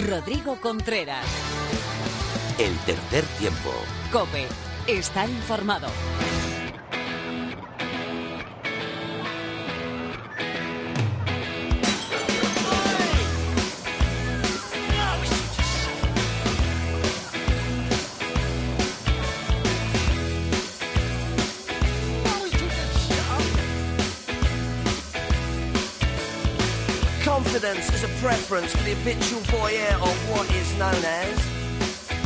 Rodrigo Contreras. El tercer tiempo. Cope. Estar informado.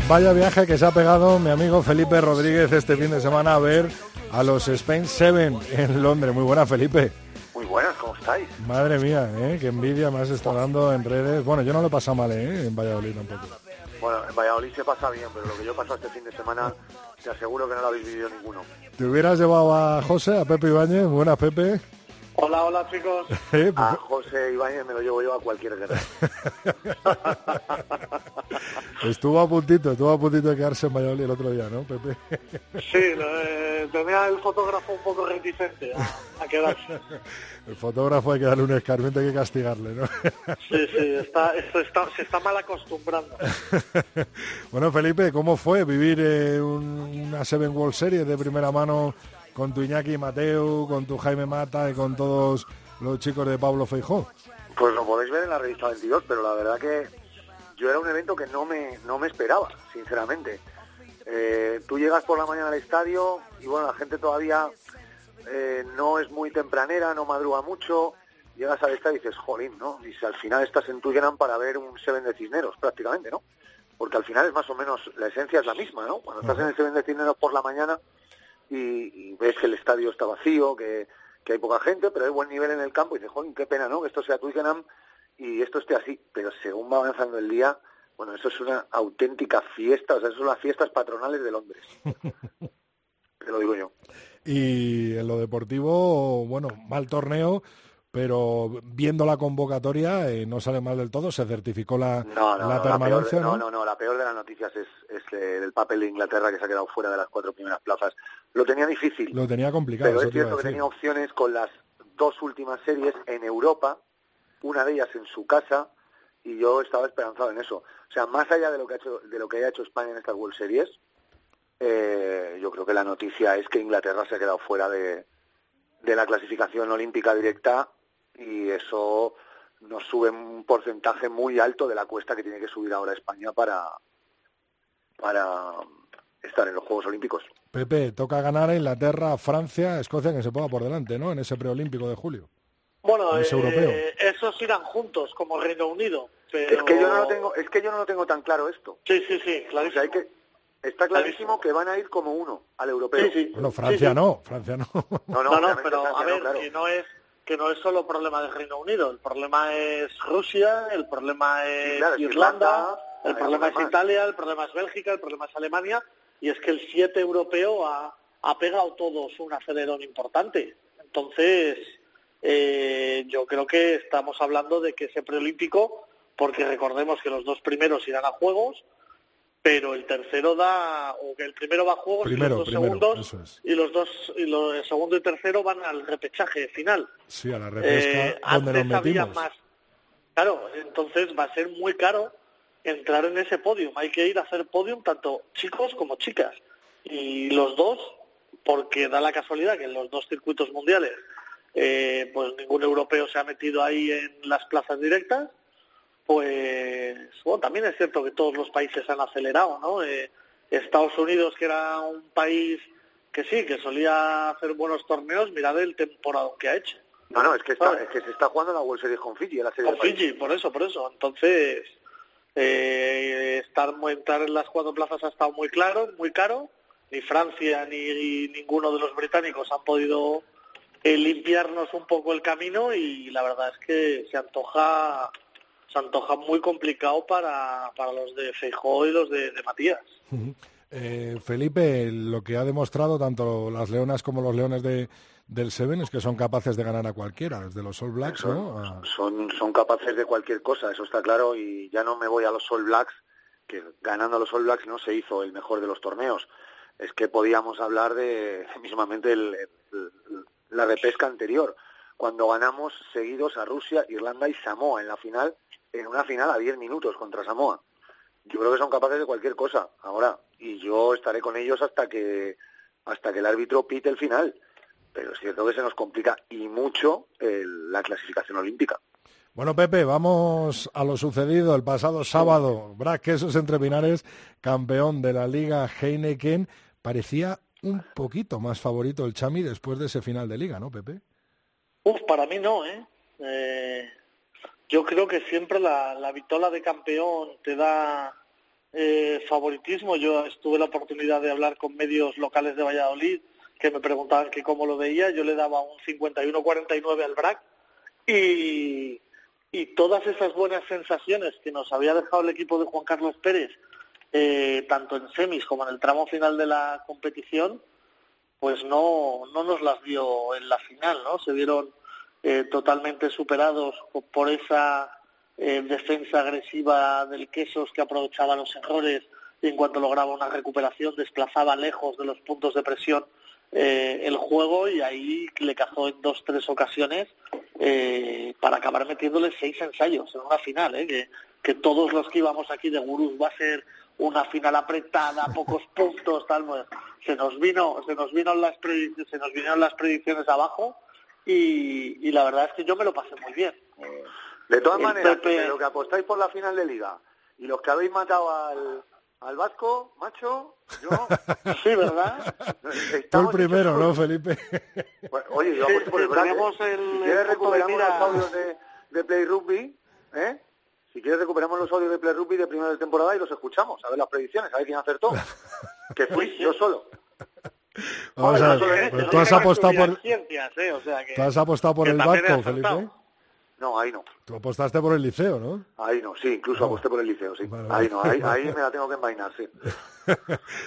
Vaya viaje que se ha pegado mi amigo Felipe Rodríguez este fin de semana a ver a los Spain Seven en Londres. Muy buena, Felipe. Muy buenas, ¿cómo estáis? Madre mía, ¿eh? qué envidia me has estado dando en redes. Bueno, yo no lo he pasado mal, ¿eh? En Valladolid tampoco. Bueno, en Valladolid se pasa bien, pero lo que yo paso este fin de semana, te aseguro que no lo habéis vivido ninguno. ¿Te hubieras llevado a José, a Pepe Ibáñez? Buenas, Pepe. Hola, hola chicos. Eh, A pues- José Ibáñez me lo llevo yo a cualquier guerra. estuvo a puntito, estuvo a puntito de quedarse en Valladolid el otro día, ¿no, Pepe? Sí, lo, eh, tenía el fotógrafo un poco reticente a, a quedarse. El fotógrafo hay que darle un escarmiento, hay que castigarle, ¿no? Sí, sí, está, se está mal acostumbrando. bueno, Felipe, ¿cómo fue vivir eh, un- una Seven World Series de primera mano con tu Iñaki Mateu, con tu Jaime Mata y con todos los chicos de Pablo Feijó? Pues lo podéis ver en la revista 22, pero la verdad que yo era un evento que no me, no me esperaba, sinceramente. Eh, tú llegas por la mañana al estadio y bueno, la gente todavía eh, no es muy tempranera, no madruga mucho. Llegas al estadio y dices, jolín, ¿no? Y si al final estás en Twickenham para ver un Seven de Cisneros, prácticamente, ¿no? Porque al final es más o menos, la esencia es la misma, ¿no? Cuando estás en el Seven de Cisneros por la mañana y, y ves que el estadio está vacío, que, que hay poca gente, pero hay buen nivel en el campo y dices, jolín, qué pena, ¿no? Que esto sea Twickenham y esto esté así. Pero según va avanzando el día, bueno, eso es una auténtica fiesta, o sea, eso son las fiestas patronales de Londres. Te lo digo yo. Y en lo deportivo, bueno, mal torneo, pero viendo la convocatoria eh, no sale mal del todo, se certificó la, No, no, la permanencia, la peor, ¿no? no, la peor de las noticias es, es eh, el papel de Inglaterra que se ha quedado fuera de las cuatro primeras plazas. Lo tenía difícil, Lo tenía complicado, pero es cierto que tenía opciones con las dos últimas series en Europa, una de ellas en su casa, y yo estaba esperanzado en eso. O sea, más allá de lo que ha hecho, de lo que haya hecho España en estas World Series, eh, yo creo que la noticia es que Inglaterra se ha quedado fuera de, de la clasificación olímpica directa y eso nos sube un porcentaje muy alto de la cuesta que tiene que subir ahora España para para estar en los Juegos Olímpicos. Pepe, toca ganar a Inglaterra, Francia, Escocia, que se ponga por delante, ¿no? En ese preolímpico de julio. Bueno, Es eh, europeo. esos irán juntos como Reino Unido. Pero... Es que yo no lo tengo, es que yo no lo tengo tan claro esto. Sí, sí, sí, O clarísimo. sea, hay que está clarísimo que van a ir como uno al europeo. Sí, sí. Bueno, Francia Sí, sí. no, Francia no. No, no, No, no, pero Francia a no, ver, claro. que no es que no es solo problema de Reino Unido, el problema es Rusia, el problema es claro, Irlanda, Irlanda, el problema es. Italia, el problema es Bélgica, el problema es Alemania, y es que el 7 europeo ha, ha pegado todos un acelerón importante. Entonces, eh, yo creo que estamos hablando de que ese preolímpico, porque recordemos que los dos primeros irán a Juegos, pero el tercero da, o que el primero va a Juegos Primero, y los dos primero, segundos, es. y los dos, y los, el segundo y tercero van al repechaje final. Sí, a la repesca, Eh, donde nos antes había metimos. más. Claro, entonces va a ser muy caro entrar en ese podium. Hay que ir a hacer podium tanto chicos como chicas. Y los dos, porque da la casualidad que en los dos circuitos mundiales, eh, pues ningún europeo se ha metido ahí en las plazas directas, pues bueno, también es cierto que todos los países han acelerado, ¿no? Eh, Estados Unidos, que era un país que sí, que solía hacer buenos torneos, mirad el temporada que ha hecho. No, no, es que, está, es que se está jugando la World Series con Fiji, la serie Con Fiji, por eso, por eso. Entonces, eh, estar, entrar en las cuatro plazas ha estado muy claro, muy caro. Ni Francia ni, ninguno de los británicos han podido eh, limpiarnos un poco el camino y la verdad es que se antoja se antoja muy complicado para, para los de Feijó y los de, Matías. Eh, Felipe, lo que ha demostrado tanto las leonas como los leones de, del Seven es que son capaces de ganar a cualquiera, desde los All Blacks, ¿no? Son, son capaces de cualquier cosa, eso está claro, y ya no me voy a los All Blacks, que ganando a los All Blacks no se hizo el mejor de los torneos. Es que podíamos hablar de mismamente el, la repesca anterior, cuando ganamos seguidos a Rusia, Irlanda y Samoa en la final, en una final a 10 minutos contra Samoa. Yo creo que son capaces de cualquier cosa ahora, y yo estaré con ellos hasta que hasta que el árbitro pite el final pero es cierto que se nos complica y mucho la clasificación olímpica. Bueno, Pepe, vamos a lo sucedido el pasado sábado. Brad Quesos entre Pinares, campeón de la Liga Heineken, parecía un poquito más favorito el Chami después de ese final de liga, ¿no, Pepe? Uf, para mí no, ¿eh? eh yo creo que siempre la, la vitola de campeón te da eh, favoritismo. Yo tuve la oportunidad de hablar con medios locales de Valladolid que me preguntaban que cómo lo veía, yo le daba un 51-49 al BRAC y, y todas esas buenas sensaciones que nos había dejado el equipo de Juan Carlos Pérez, eh, tanto en semis como en el tramo final de la competición, pues no, no nos las dio en la final, ¿no? Se vieron eh, totalmente superados por esa eh, defensa agresiva del Quesos que aprovechaba los errores y en cuanto lograba una recuperación desplazaba lejos de los puntos de presión eh, el juego y ahí le cazó en dos, tres ocasiones eh, para acabar metiéndole seis ensayos en una final, ¿eh? que, que todos los que íbamos aquí de gurús va a ser una final apretada, pocos puntos, tal, pues, se nos vino, se nos vino las se nos vinieron las predicciones abajo y, y la verdad es que yo me lo pasé muy bien. De todas maneras, lo que apostáis por la final de liga y los que habéis matado al, al Vasco, macho, yo... Sí, ¿verdad? Tú el primero, ¿no, Felipe? oye, yo apuesto por el. Si quieres recuperamos los audios de, de Play Rugby, ¿eh? Si quieres recuperamos los audios de Play Rugby de primera temporada y los escuchamos, a ver las predicciones, a ver quién acertó. que fui yo solo. Vamos a ver, pues tú has apostado por... ¿eh? O sea que, tú has apostado por el Vasco, Felipe. No, ahí no. Tú apostaste por el liceo, ¿no? Ahí no, sí, incluso aposté por el liceo, sí. ahí no, ahí, ahí, me la tengo que envainar, sí.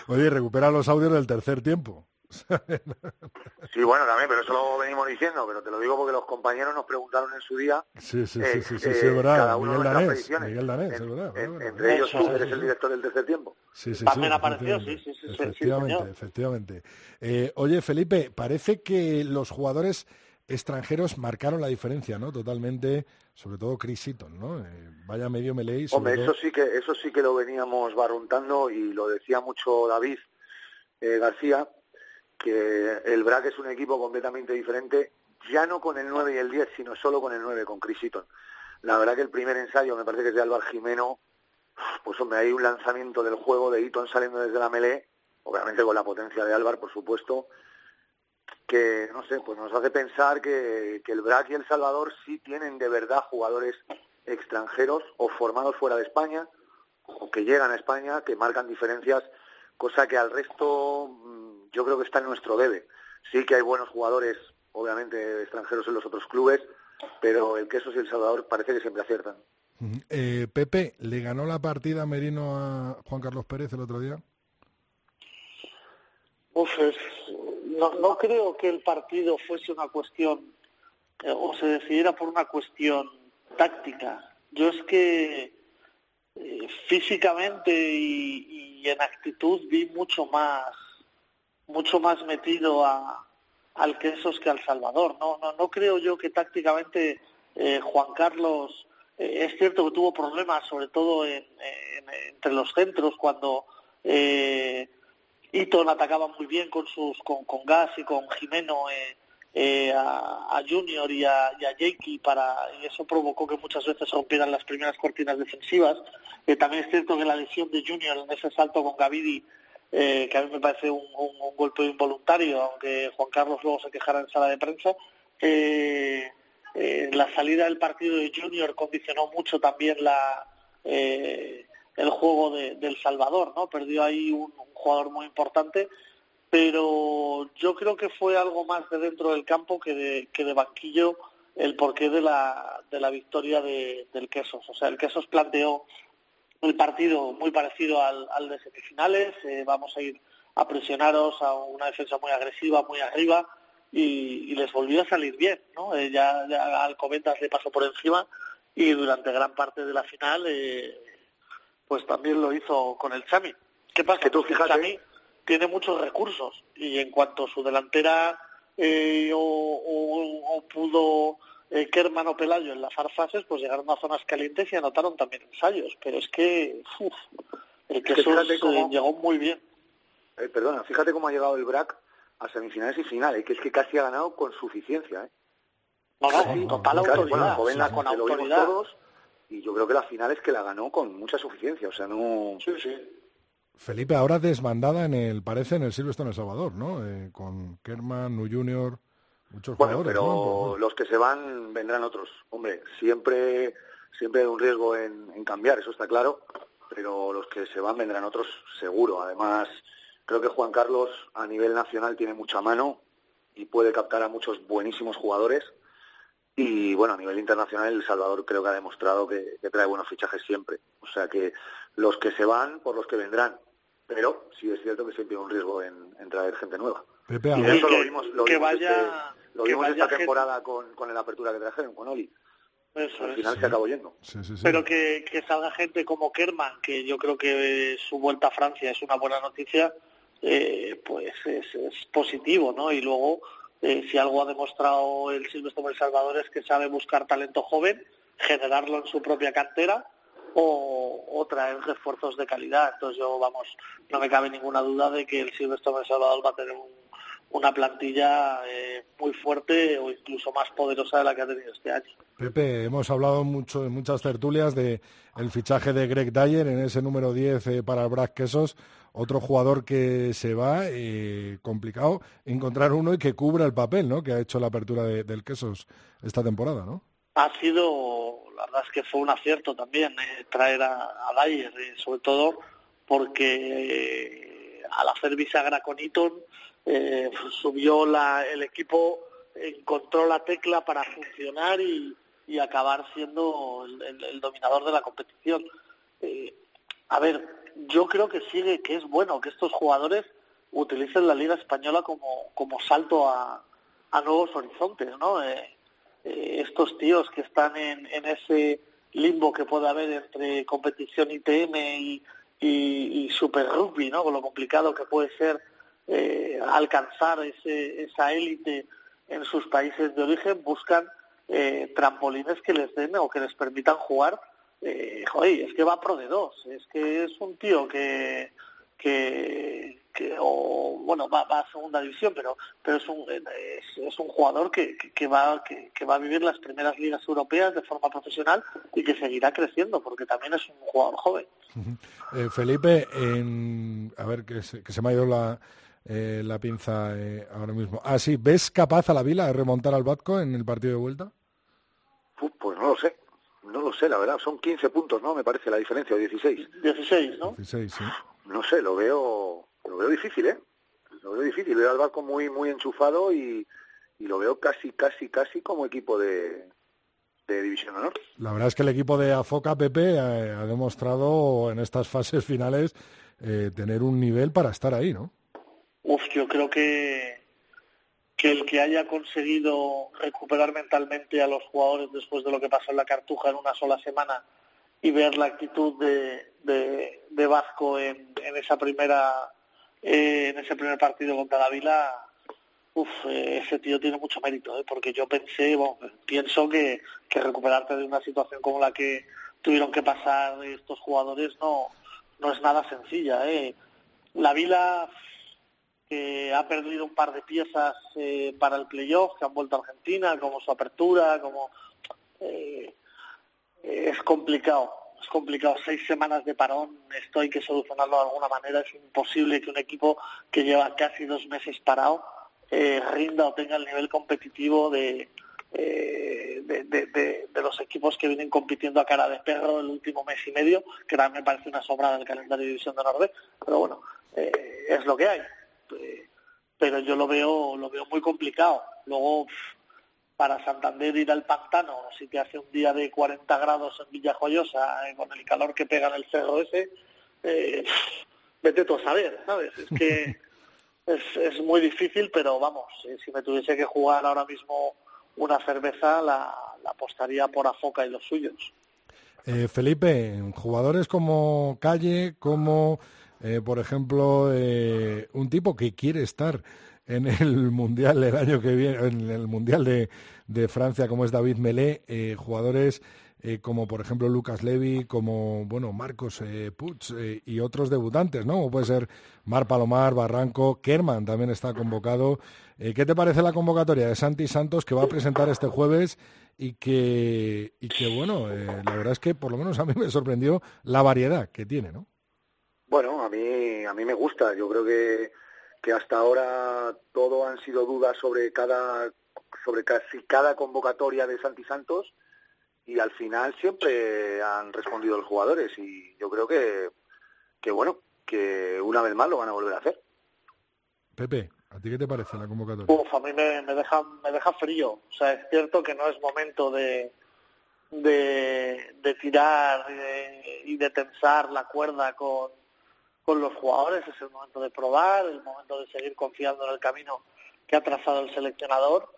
Oye, recupera los audios del tercer tiempo. sí, bueno, también, pero eso lo venimos diciendo, pero te lo digo porque los compañeros nos preguntaron en su día. Sí, sí, sí, sí, sí, eh, es verdad. Cada uno Miguel Danés, Miguel Danés, es verdad. entre ellos tú, eres el director del tercer tiempo. Sí, sí, También apareció, sí, sí, sí. Efectivamente, efectivamente. Eh, oye, Felipe, parece que los jugadores extranjeros marcaron la diferencia, ¿no? Totalmente, sobre todo Chris Eaton, ¿no? Eh, vaya medio melee. Hombre, eso sí que eso sí que lo veníamos barruntando y lo decía mucho David eh, García, que el BRAC es un equipo completamente diferente, ya no con el 9 y el 10, sino solo con el 9, con Chris Eaton. La verdad que el primer ensayo, me parece que es de Álvaro Jimeno, pues hombre, hay un lanzamiento del juego de Eaton saliendo desde la melee, obviamente con la potencia de Álvaro, por supuesto, que, no sé, pues nos hace pensar que, el BRAC y El Salvador sí tienen de verdad jugadores extranjeros o formados fuera de España o que llegan a España, que marcan diferencias, cosa que al resto mm, yo creo que está en nuestro debe. Sí que hay buenos jugadores, obviamente, extranjeros en los otros clubes, pero el Quesos y El Salvador parece que siempre aciertan. Eh, Pepe, ¿le ganó la partida Merino a Juan Carlos Pérez el otro día? Uf, no, no creo que el partido fuese una cuestión eh, o se decidiera por una cuestión táctica. Yo es que eh, físicamente y, en actitud vi mucho más mucho más metido a, al Quesos que al Salvador. No, no, no creo yo que tácticamente eh, Juan Carlos es cierto que tuvo problemas, sobre todo entre los centros cuando Eaton atacaba muy bien con sus con, con Gas y con Jimeno eh, eh, a, Junior y a, y Jakey para y eso provocó que muchas veces rompieran las primeras cortinas defensivas. Eh, también es cierto que la lesión de Junior en ese salto con Gavidi que a mí me parece un, golpe involuntario, aunque Juan Carlos luego se quejara en sala de prensa. la salida del partido de Junior condicionó mucho también la, el juego de, El Salvador, ¿no? Perdió ahí un, jugador muy importante, pero yo creo que fue algo más de dentro del campo que de, que de banquillo el porqué de la, de la victoria de, del Quesos. O sea, el Quesos planteó el partido muy parecido al, al de semifinales, eh, vamos a ir a presionaros a una defensa muy agresiva, muy arriba, y, les volvió a salir bien, ¿no? Eh, ya, ya Alcobendas le pasó por encima y durante gran parte de la final eh, pues también lo hizo con el Chami. ¿Qué pasa? Que tú, fíjate... El Chami tiene muchos recursos y en cuanto su delantera eh, o, pudo eh, Kerman o Pelayo en las fases, pues llegaron a zonas calientes y anotaron también ensayos. Pero es que uf, el que eh, llegó muy bien. Eh, perdona, fíjate cómo ha llegado el BRAC a semifinales y finales, que es que casi ha ganado con suficiencia. ¿eh? No, no, total autoridad. con autoridad y yo creo que la final es que la ganó con mucha suficiencia, o sea, no... Sí, sí. Felipe, ahora desmandada en el, parece, en el Silvestre en El Salvador, ¿no? Eh, con Kerman, Nu Junior, muchos bueno, jugadores, pero los que se van vendrán otros. Hombre, siempre, siempre hay un riesgo en, en cambiar, eso está claro, pero los que se van vendrán otros seguro. Además, creo que Juan Carlos a nivel nacional tiene mucha mano y puede captar a muchos buenísimos jugadores y bueno, a nivel internacional El Salvador creo que ha demostrado que, trae buenos fichajes siempre. O sea que los que se van por los que vendrán. Pero sí es cierto que siempre hay un riesgo en, traer gente nueva. Pepe, y eso lo vimos, lo vimos, vaya, este, lo vimos esta temporada con, con la apertura que trajeron, con Oli. Al final se acabó yendo. Pero que, que, salga gente como Kerman, que yo creo que su vuelta a Francia es una buena noticia, eh, pues es, es positivo, ¿no? Y luego eh, si algo ha demostrado el Silvestre El Salvador es que sabe buscar talento joven, generarlo en su propia cantera o, traer refuerzos de calidad. Entonces yo, vamos, no me cabe ninguna duda de que el Silvestre El Salvador va a tener una plantilla eh, muy fuerte o incluso más poderosa de la que ha tenido este año. Pepe, hemos hablado mucho en muchas tertulias de el fichaje de Greg Dyer en ese número 10 eh, para el Brac Quesos otro jugador que se va, eh, complicado encontrar uno y que cubra el papel, ¿no? Que ha hecho la apertura del Quesos esta temporada, ¿no? Ha sido, la verdad es que fue un acierto también eh, traer a, a Dyer, sobre todo porque al hacer bisagra con Eaton subió la, el equipo, encontró la tecla para funcionar y, acabar siendo el, dominador de la competición. a ver, yo creo que sigue, que es bueno que estos jugadores utilicen la Liga Española como, como salto a, a nuevos horizontes, ¿no? Eh, eh, estos tíos que están en, en ese limbo que puede haber entre competición ITM y, y, Super Rugby, ¿no? Con lo complicado que puede ser eh, alcanzar ese, esa élite en sus países de origen, buscan trampolines que les den o que les permitan jugar eh, joder, es que va pro de dos, es que es un tío que, que, o, bueno, va, a segunda división, pero, pero es, un, es, un jugador que, que, va, que, va a vivir las primeras ligas europeas de forma profesional y que seguirá creciendo, porque también es un jugador joven. Eh, Felipe, a ver, que se, que se me ha ido la, eh, la pinza eh, ahora mismo. Ah, sí, ¿ves capaz a la Vila de remontar al Batco en el partido de vuelta? Pues no lo sé. No lo sé, la verdad, son 15 puntos, ¿no? Me parece la diferencia, o 16. 16, ¿no? 16, sí. No sé, lo veo, lo veo difícil, ¿eh? Lo veo difícil, veo al barco muy, muy enchufado y, lo veo casi, casi, casi como equipo de, de División Honor. La verdad es que el equipo de Afoca, Pepe, eh, ha, demostrado en estas fases finales eh, tener un nivel para estar ahí, ¿no? Uf, yo creo que que el que haya conseguido recuperar mentalmente a los jugadores después de lo que pasó en la Cartuja en una sola semana y ver la actitud de, de, Vasco en, en, esa primera eh, en ese primer partido contra la Vila uf, eh, ese tío tiene mucho mérito ¿eh? porque yo pensé pienso que, que recuperarte de una situación como la que tuvieron que pasar estos jugadores no no es nada sencilla ¿eh? la Vila que ha perdido un par de piezas eh, para el playoff, que han vuelto a Argentina, como su apertura, como... Eh, es complicado, es complicado. Seis semanas de parón, esto hay que solucionarlo de alguna manera. Es imposible que un equipo que lleva casi dos meses parado eh, rinda o tenga el nivel competitivo de, eh, de, los equipos que vienen compitiendo a cara de perro el último mes y medio, que también me parece una sobrada el calendario de División de Norte, pero bueno, eh, es lo que hay. Pero yo lo veo, lo veo muy complicado. Luego, para Santander ir al pantano, si te hace un día de 40 grados en Villajoyosa, eh, con el calor que pega en el cerro ese, eh, vete tú a saber, ¿sabes? Es que es, es muy difícil, pero vamos, eh, si me tuviese que jugar ahora mismo una cerveza, la, apostaría por Afoca y los suyos. Felipe, jugadores como Calle, como por ejemplo un tipo que quiere estar en el Mundial del año que viene, en el Mundial de, de Francia, como es David Melé, eh, jugadores eh, como por ejemplo Lucas Levy, como bueno Marcos eh, Puig eh, y otros debutantes, ¿no? Como puede ser Mar Palomar, Barranco, Kerman también está convocado. ¿Qué te parece la convocatoria de Santi Santos que va a presentar este jueves y que, y que bueno, la verdad es que por lo menos a mí me sorprendió la variedad que tiene, ¿no? Bueno, a mí, a mí me gusta. Yo creo que que hasta ahora todo han sido dudas sobre cada sobre casi cada convocatoria de Santi Santos y al final siempre han respondido los jugadores y yo creo que, que bueno, que una vez más lo van a volver a hacer. Pepe, ¿a ti qué te parece la convocatoria? Uf, a mí me, me, deja, me deja frío. O sea, es cierto que no es momento de, de, de tirar y de tensar la cuerda con, con los jugadores, es el momento de probar, el momento de seguir confiando en el camino que ha trazado el seleccionador,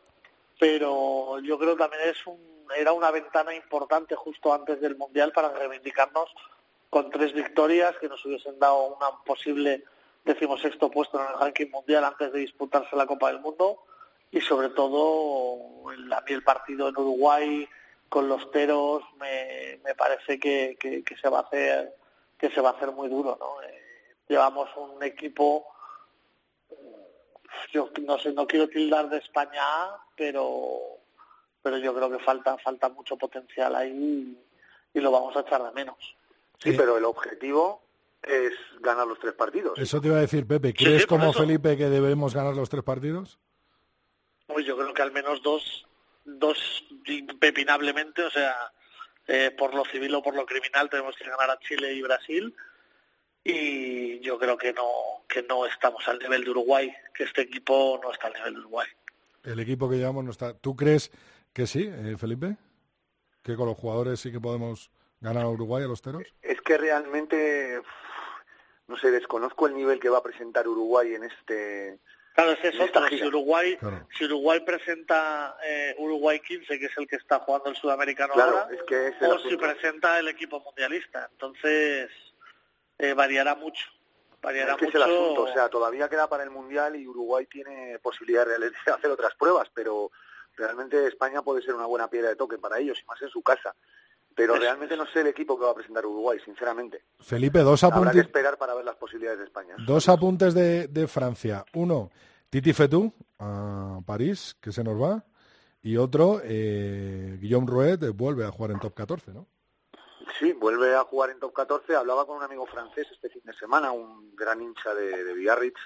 pero yo creo también es un, era una ventana importante justo antes del Mundial para reivindicarnos con tres victorias que nos hubiesen dado una posible decimosexto puesto en el ranking mundial antes de disputarse la Copa del Mundo y sobre todo el, a mí el partido en Uruguay con los teros me, me parece que, que, que se va a hacer que se va a hacer muy duro ¿no? Llevamos un equipo, yo no sé, no quiero tildar de España pero pero yo creo que falta falta mucho potencial ahí y, lo vamos a echar de menos. Sí, pero el objetivo es ganar los tres partidos. Eso te iba a decir, Pepe. ¿Crees como Felipe que debemos ganar los tres partidos? Pues yo creo que al menos dos, dos impepinablemente, o sea, eh, por lo civil o por lo criminal tenemos que ganar a Chile y Brasil y yo creo que no que no estamos al nivel de Uruguay, que este equipo no está al nivel de Uruguay. El equipo que llevamos no está. ¿Tú crees que sí, eh, Felipe? Que con los jugadores sí que podemos ganar a Uruguay a los teros. Es que realmente no sé, desconozco el nivel que va a presentar Uruguay en este Claro, es eso, si Uruguay, si Uruguay presenta eh, Uruguay 15, que es el que está jugando el sudamericano ahora, o si presenta el equipo mundialista. Entonces, eh, variará mucho. Variará es que mucho. Es el asunto, o sea, todavía queda para el Mundial y Uruguay tiene posibilidad de hacer otras pruebas, pero realmente España puede ser una buena piedra de toque para ellos, y más en su casa. Pero realmente no sé el equipo que va a presentar Uruguay, sinceramente. Felipe, dos apuntes. Habrá que esperar para ver las posibilidades de España. Dos apuntes de, de Francia. Uno, Titi Fetú, a París, que se nos va. Y otro, eh, Guillaume Rouet, vuelve a jugar en top 14, ¿no? Sí, vuelve a jugar en top 14. Hablaba con un amigo francés este fin de semana, un gran hincha de, de Biarritz.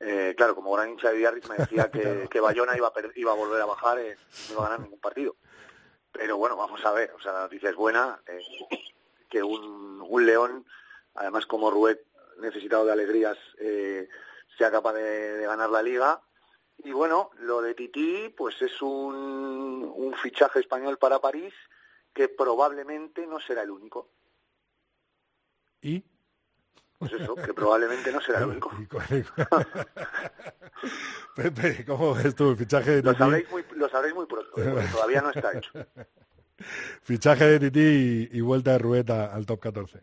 Eh, claro, como gran hincha de Biarritz me decía que, que Bayona iba a, iba a volver a bajar, eh, no iba a ganar ningún partido. Pero bueno, vamos a ver. O sea, la noticia es buena. Eh, que un, un León, además como Ruet, necesitado de alegrías, eh, sea capaz de, de, ganar la liga. Y bueno, lo de Titi, pues es un, un fichaje español para París que probablemente no será el único. ¿Y? Pues eso, que probablemente no será el único. Pepe, ¿cómo ves tú el fichaje de Titi? Lo sabréis muy, lo sabréis muy pronto, ¿eh? porque todavía no está hecho. Fichaje de Titi y, vuelta de Rueta al top 14.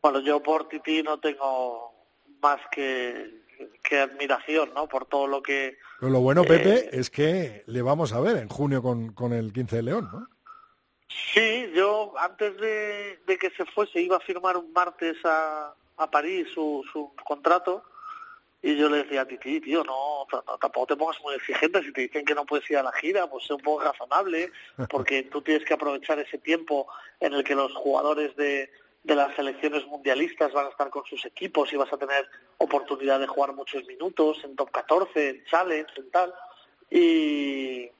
Bueno, yo por Titi no tengo más que, que admiración, ¿no? Por todo lo que... Pero lo bueno, Pepe, eh, es que le vamos a ver en junio con, con el 15 de León, ¿no? Sí, yo antes de, que se fuese iba a firmar un martes a, a París su, su contrato Y yo le decía a Titi, tío, no, tampoco te pongas muy exigente. Si te dicen que no puedes ir a la gira, pues sé un poco razonable, porque tú tienes que aprovechar ese tiempo en el que los jugadores de, de las selecciones mundialistas van a estar con sus equipos y vas a tener oportunidad de jugar muchos minutos en top 14, en challenge, en tal. Y,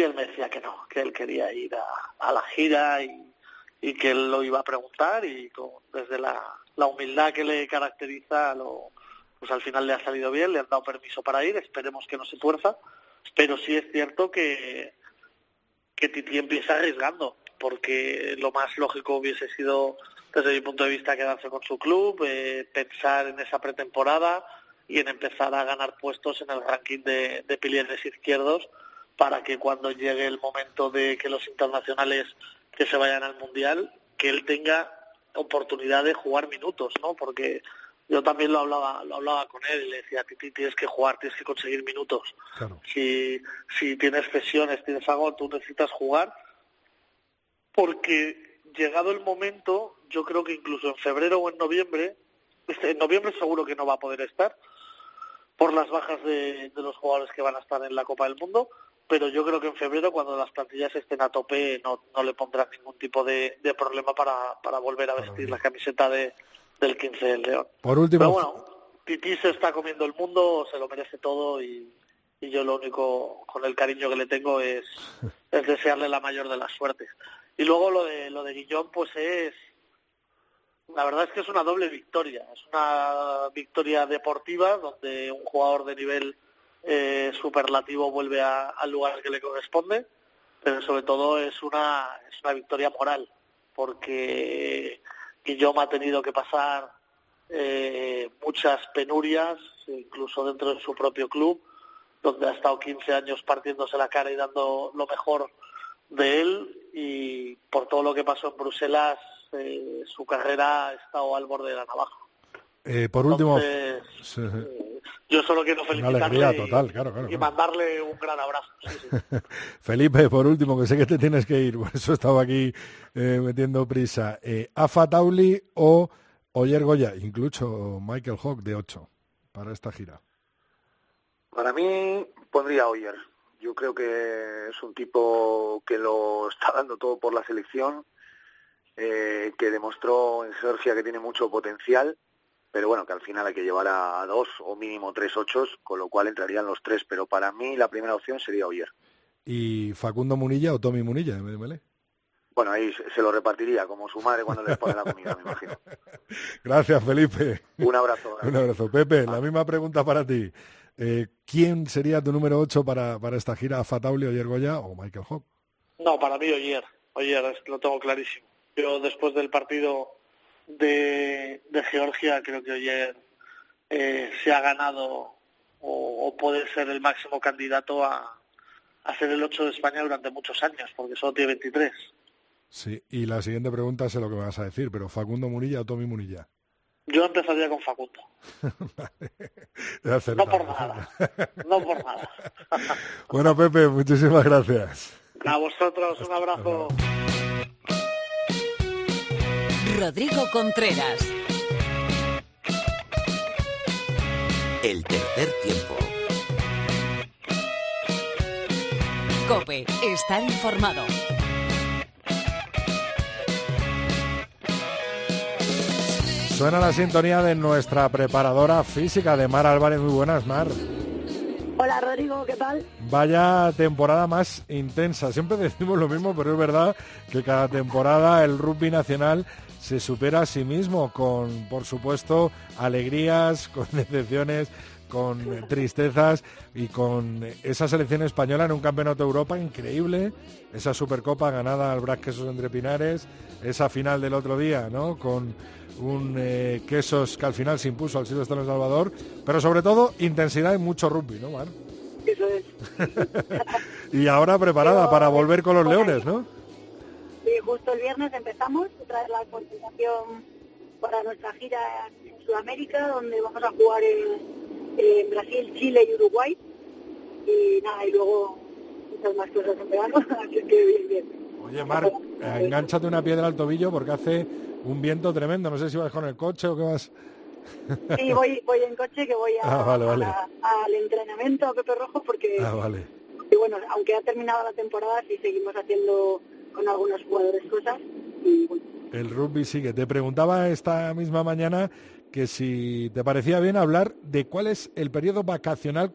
y él me decía que no, que él quería ir a, la gira y, que él lo iba a preguntar y con, desde la, humildad que le caracteriza lo pues al final le ha salido bien, le han dado permiso para ir, esperemos que no se tuerza, pero sí es cierto que, que Titi empieza arriesgando, porque lo más lógico hubiese sido, desde mi punto de vista, quedarse con su club, eh, pensar en esa pretemporada y en empezar a ganar puestos en el ranking de, de izquierdos para que cuando llegue el momento de que los internacionales que se vayan al Mundial, que él tenga oportunidad de jugar minutos, ¿no? Porque yo también lo hablaba lo hablaba con él y le decía Titi tienes que jugar tienes que conseguir minutos. Si si tienes sesiones tienes algo tú necesitas jugar porque llegado el momento yo creo que incluso en febrero o en noviembre este, en noviembre seguro que no va a poder estar por las bajas de, de los jugadores que van a estar en la Copa del Mundo pero yo creo que en febrero, cuando las plantillas estén a tope, no, no le pondrán ningún tipo de, de problema para, para volver a vestir la camiseta de, del 15 del León. Por último. Pero bueno, Titi se está comiendo el mundo, se lo merece todo y, y yo lo único con el cariño que le tengo es, es desearle la mayor de las suertes. Y luego lo de lo de Guillón, pues es la verdad es que es una doble victoria. Es una victoria deportiva donde un jugador de nivel eh, superlativo vuelve a, al lugar que le corresponde, pero sobre todo es una es una victoria moral porque Guillaume ha tenido que pasar eh, muchas penurias, incluso dentro de su propio club, donde ha estado 15 años partiéndose la cara y dando lo mejor de él y por todo lo que pasó en Bruselas, eh, su carrera ha estado al borde de la navaja. Eh, por último, Entonces, eh, yo solo quiero felicitarle alegría y, total, claro, claro. y claro. mandarle un gran abrazo. Sí, sí. Felipe, por último, que sé que te tienes que ir, por eso estaba aquí eh, metiendo prisa. Eh, ¿Afa Tauli o Oyer Goya, incluso Michael Hawk de 8 para esta gira? Para mí pondría a Oyer. Yo creo que es un tipo que lo está dando todo por la selección, eh, que demostró en Georgia que tiene mucho potencial, pero bueno, que al final hay que llevar a, dos o mínimo tres ochos, con lo cual entrarían los tres. Pero para mí la primera opción sería Oyer. ¿Y Facundo Munilla o Tommy Munilla de MDML? Bueno, ahí se, lo repartiría como su madre cuando le pone la comida, me imagino. Gracias, Felipe. Un abrazo. Un abrazo. Pepe, la misma pregunta para ti. Eh, ¿Quién sería tu número 8 para, para esta gira? ¿Afa Tauli, Oyer Goya o Michael Hawk? No, para mí Oyer, Oyer, lo tengo clarísimo. Yo después del partido de, de Georgia creo que Oyer eh, se ha ganado o, o puede ser el máximo candidato a, a ser el 8 de España durante muchos años, porque solo tiene 23. Sí, y la siguiente pregunta sé lo que me vas a decir, pero ¿Facundo Munilla o Tommy Munilla? Yo empezaría con Facundo, no por nada, no por nada. Bueno, Pepe, muchísimas gracias. A vosotros un abrazo. Rodrigo Contreras. El tercer tiempo. Cope, estar informado. Suena la sintonía de nuestra preparadora física de Mar Álvarez. Muy buenas, Mar. Hola Rodrigo, ¿qué tal? Vaya temporada más intensa. Siempre decimos lo mismo, pero es verdad que cada temporada el rugby nacional se supera a sí mismo con, por supuesto, alegrías, con decepciones, con tristezas y con esa selección española en un campeonato de Europa increíble, esa Supercopa ganada al Brac Quesos entre Pinares, esa final del otro día, ¿no? Con un eh, Quesos que al final se impuso al Silvestre El Salvador, pero sobre todo intensidad y mucho rugby, ¿no, Mar? Eso es. Y ahora preparada Pero, para volver con los leones, ¿no? Justo el viernes empezamos otra vez la continuación para nuestra gira en Sudamérica, donde vamos a jugar en, en Brasil, Chile y Uruguay. Y nada, y luego muchas más cosas en verano, así que bien, bien. Oye, Mar, engánchate una piedra al tobillo porque hace un viento tremendo. No sé si vas con el coche o qué vas. Sí, voy, voy en coche que voy a, Ah, vale, vale. a- al entrenamiento a Pepe Rojo porque, Ah, vale. y bueno, aunque ha terminado la temporada, sí seguimos haciendo con algunos jugadores El rugby sigue. Te preguntaba esta misma mañana que si te parecía bien hablar de cuál es el periodo vacacional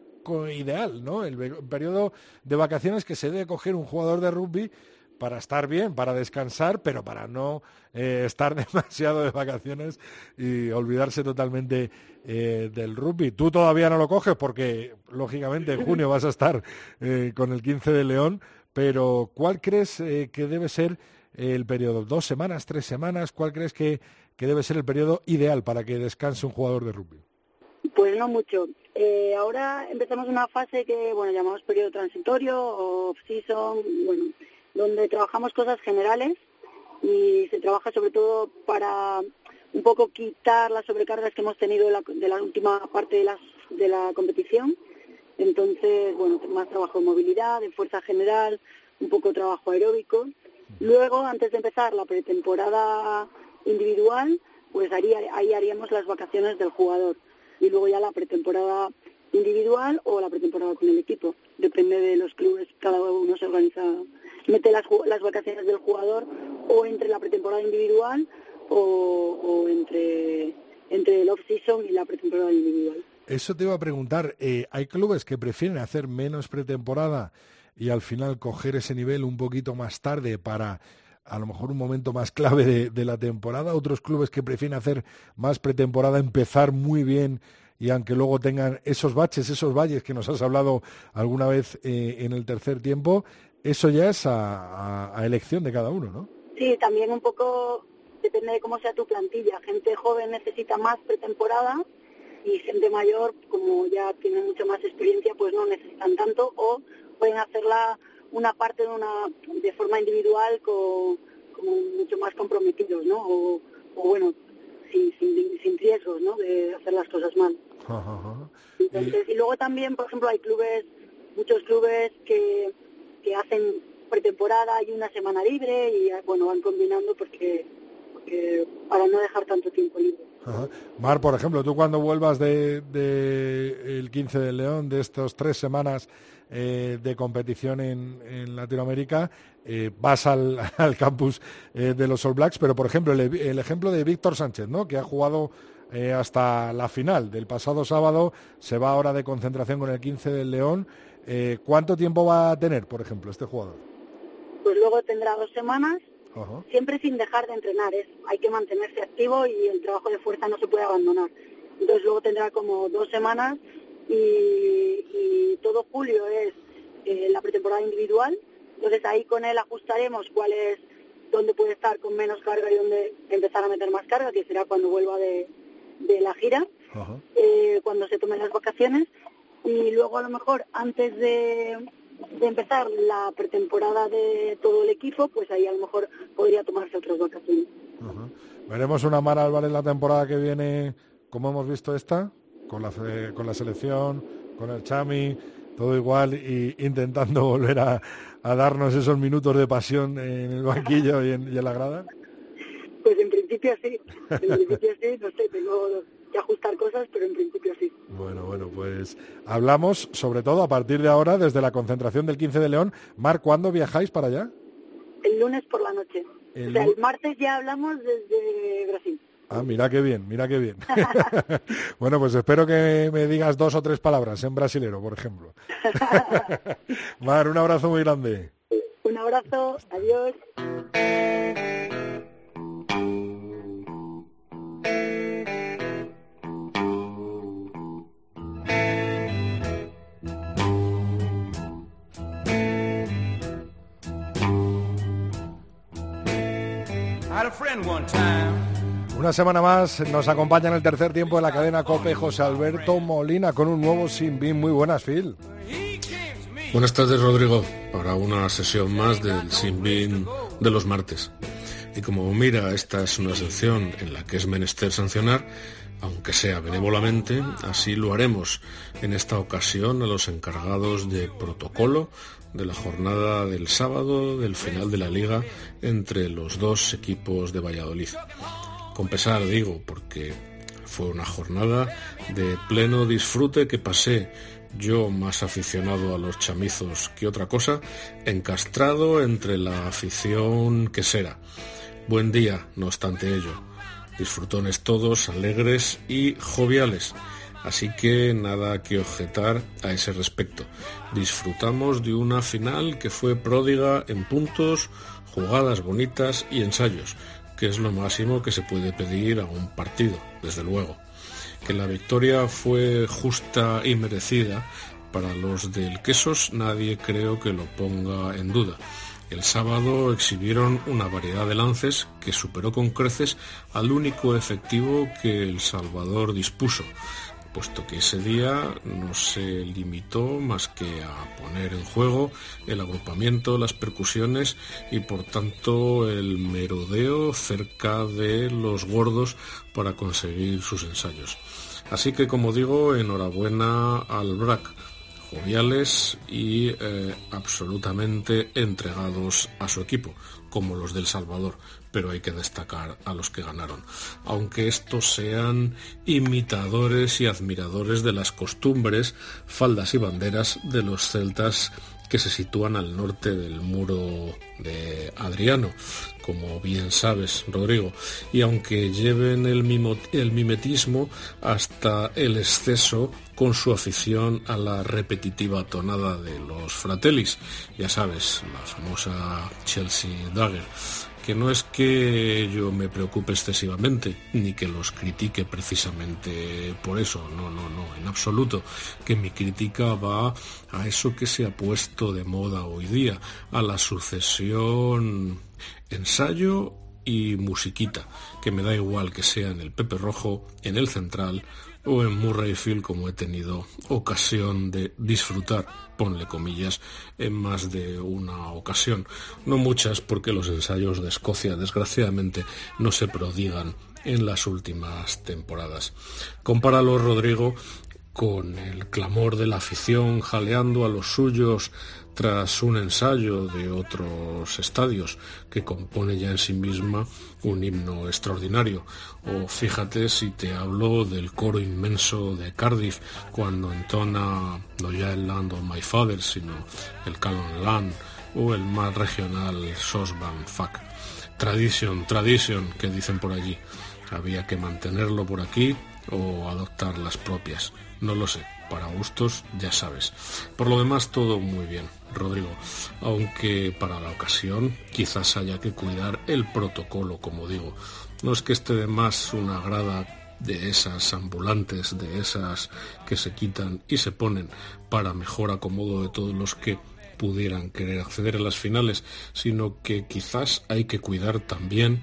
ideal, ¿no? El periodo de vacaciones que se debe coger un jugador de rugby para estar bien, para descansar, pero para no eh, estar demasiado de vacaciones y olvidarse totalmente eh, del rugby. Tú todavía no lo coges porque, lógicamente, en junio vas a estar eh, con el 15 de León, pero ¿cuál crees eh, que debe ser el periodo? ¿Dos semanas, tres semanas? ¿Cuál crees que, que debe ser el periodo ideal para que descanse un jugador de rugby? Pues no mucho. Eh, ahora empezamos una fase que, bueno, llamamos periodo transitorio o off-season, bueno, donde trabajamos cosas generales y se trabaja sobre todo para un poco quitar las sobrecargas que hemos tenido de la, de la última parte de, las, de la competición. Entonces, bueno, más trabajo de movilidad, de fuerza general, un poco trabajo aeróbico. Luego, antes de empezar la pretemporada individual, pues haría, ahí haríamos las vacaciones del jugador y luego ya la pretemporada individual o la pretemporada con el equipo. Depende de los clubes, cada uno se organiza, mete las, vacaciones del jugador o entre la pretemporada individual o, o entre, entre el off-season y la pretemporada individual. Eso te iba a preguntar. eh, ¿Hay clubes que prefieren hacer menos pretemporada y al final coger ese nivel un poquito más tarde para a lo mejor un momento más clave de, de la temporada? ¿Otros clubes que prefieren hacer más pretemporada, empezar muy bien y aunque luego tengan esos baches, esos valles que nos has hablado alguna vez eh, en el tercer tiempo? Eso ya es a, a- a elección de cada uno, ¿no? Sí, también un poco depende de cómo sea tu plantilla. Gente joven necesita más pretemporada y gente mayor, como ya tiene mucha más experiencia, pues no necesitan tanto o pueden hacerla una parte de una de forma individual con, como mucho más comprometidos, ¿no? O, o bueno, sin, sin, sin riesgos, ¿no? De hacer las cosas mal. Entonces, y luego también, por ejemplo, hay clubes, muchos clubes que, que hacen pretemporada y una semana libre y bueno, van combinando porque, porque para no dejar tanto tiempo libre. Ajá. Mar, por ejemplo, tú cuando vuelvas de, de el 15 de León, de estas tres semanas eh, de competición en, Latinoamérica, eh, vas al, campus eh, de los All Blacks, pero por ejemplo, el, el ejemplo de Víctor Sánchez, ¿no? que ha jugado eh, hasta la final del pasado sábado, se va ahora de concentración con el 15 del León. ¿Cuánto tiempo va a tener, por ejemplo, este jugador? Pues luego tendrá dos semanas, Siempre sin dejar de entrenar. Es, hay que mantenerse activo y el trabajo de fuerza no se puede abandonar. Entonces luego tendrá como dos semanas y, y todo julio es eh, la pretemporada individual. Entonces ahí con él ajustaremos cuál es dónde puede estar con menos carga y dónde empezar a meter más carga, que será cuando vuelva de, de la gira, eh, cuando se tomen las vacaciones. Y luego a lo mejor antes de, de empezar la pretemporada de todo el equipo, pues ahí a lo mejor podría tomarse otras vacaciones. Veremos una Mar Álvarez la temporada que viene, como hemos visto esta, con la, con la selección, con el Chami, todo igual, y intentando volver a, a darnos esos minutos de pasión en el banquillo y en, y en la grada. Pues en principio sí, en principio sí, no sé, tengo que ajustar cosas, pero en principio sí. Bueno, bueno, pues hablamos sobre todo a partir de ahora, desde la concentración del 15 de León. Mar, ¿cuándo viajáis para allá? El lunes por la noche. El o sea, lu- el martes ya hablamos desde Brasil. Ah, mira qué bien, mira qué bien. bueno, pues espero que me digas dos o tres palabras en brasilero, por ejemplo. Mar, un abrazo muy grande. Un abrazo, adiós. Una semana más nos acompaña en el tercer tiempo de la cadena COPE José Alberto Molina con un nuevo Sin Bin. Muy buenas, Phil. Buenas tardes, Rodrigo, para una sesión más del Sin Bin de los martes. Y como mira, esta es una sección en la que es menester sancionar, aunque sea benévolamente, así lo haremos en esta ocasión a los encargados de protocolo de la jornada del sábado del final de la liga entre los dos equipos de Valladolid. Con pesar, digo, porque Fue una jornada de pleno disfrute que pasé yo más aficionado a los chamizos que otra cosa, encastrado entre la afición que será. Buen día, no obstante ello. Disfrutones todos, alegres y joviales. Así que nada que objetar a ese respecto. Disfrutamos de una final que fue pródiga en puntos, jugadas bonitas y ensayos, que es lo máximo que se puede pedir a un partido, desde luego. Que la victoria fue justa y merecida para los del Quesos nadie creo que lo ponga en duda. El sábado exhibieron una variedad de lances que superó con creces al único efectivo que El Salvador dispuso, puesto que ese día no se limitó más que a poner en juego el agrupamiento, las percusiones y por tanto el merodeo cerca de los gordos para conseguir sus ensayos. Así que como digo, enhorabuena al BRAC, joviales y eh, absolutamente entregados a su equipo, como los del Salvador, pero hay que destacar a los que ganaron, aunque estos sean imitadores y admiradores de las costumbres, faldas y banderas de los celtas que se sitúan al norte del muro de Adriano, como bien sabes, Rodrigo, y aunque lleven el, el mimetismo hasta el exceso con su afición a la repetitiva tonada de los fratellis, ya sabes, la famosa Chelsea Dagger, que no es que yo me preocupe excesivamente, ni que los critique precisamente por eso, no, no, no, en absoluto, que mi crítica va a eso que se ha puesto de moda hoy día, a la sucesión ensayo y musiquita, que me da igual que sea en el Pepe Rojo, en el Central o en Murrayfield como he tenido ocasión de disfrutar, ponle comillas, en más de una ocasión. No muchas porque los ensayos de Escocia desgraciadamente no se prodigan en las últimas temporadas. Compáralo, Rodrigo, con el clamor de la afición jaleando a los suyos tras un ensayo de otros estadios que compone ya en sí misma un himno extraordinario. O fíjate si te hablo del coro inmenso de Cardiff cuando entona no ya el Land of My Father, sino el Calon Land o el más regional Sosban Fuck. Tradition, tradition, que dicen por allí. Había que mantenerlo por aquí o adoptar las propias. No lo sé, para gustos ya sabes. Por lo demás todo muy bien. Rodrigo, aunque para la ocasión quizás haya que cuidar el protocolo, como digo. No es que esté de más una grada de esas ambulantes, de esas que se quitan y se ponen para mejor acomodo de todos los que pudieran querer acceder a las finales, sino que quizás hay que cuidar también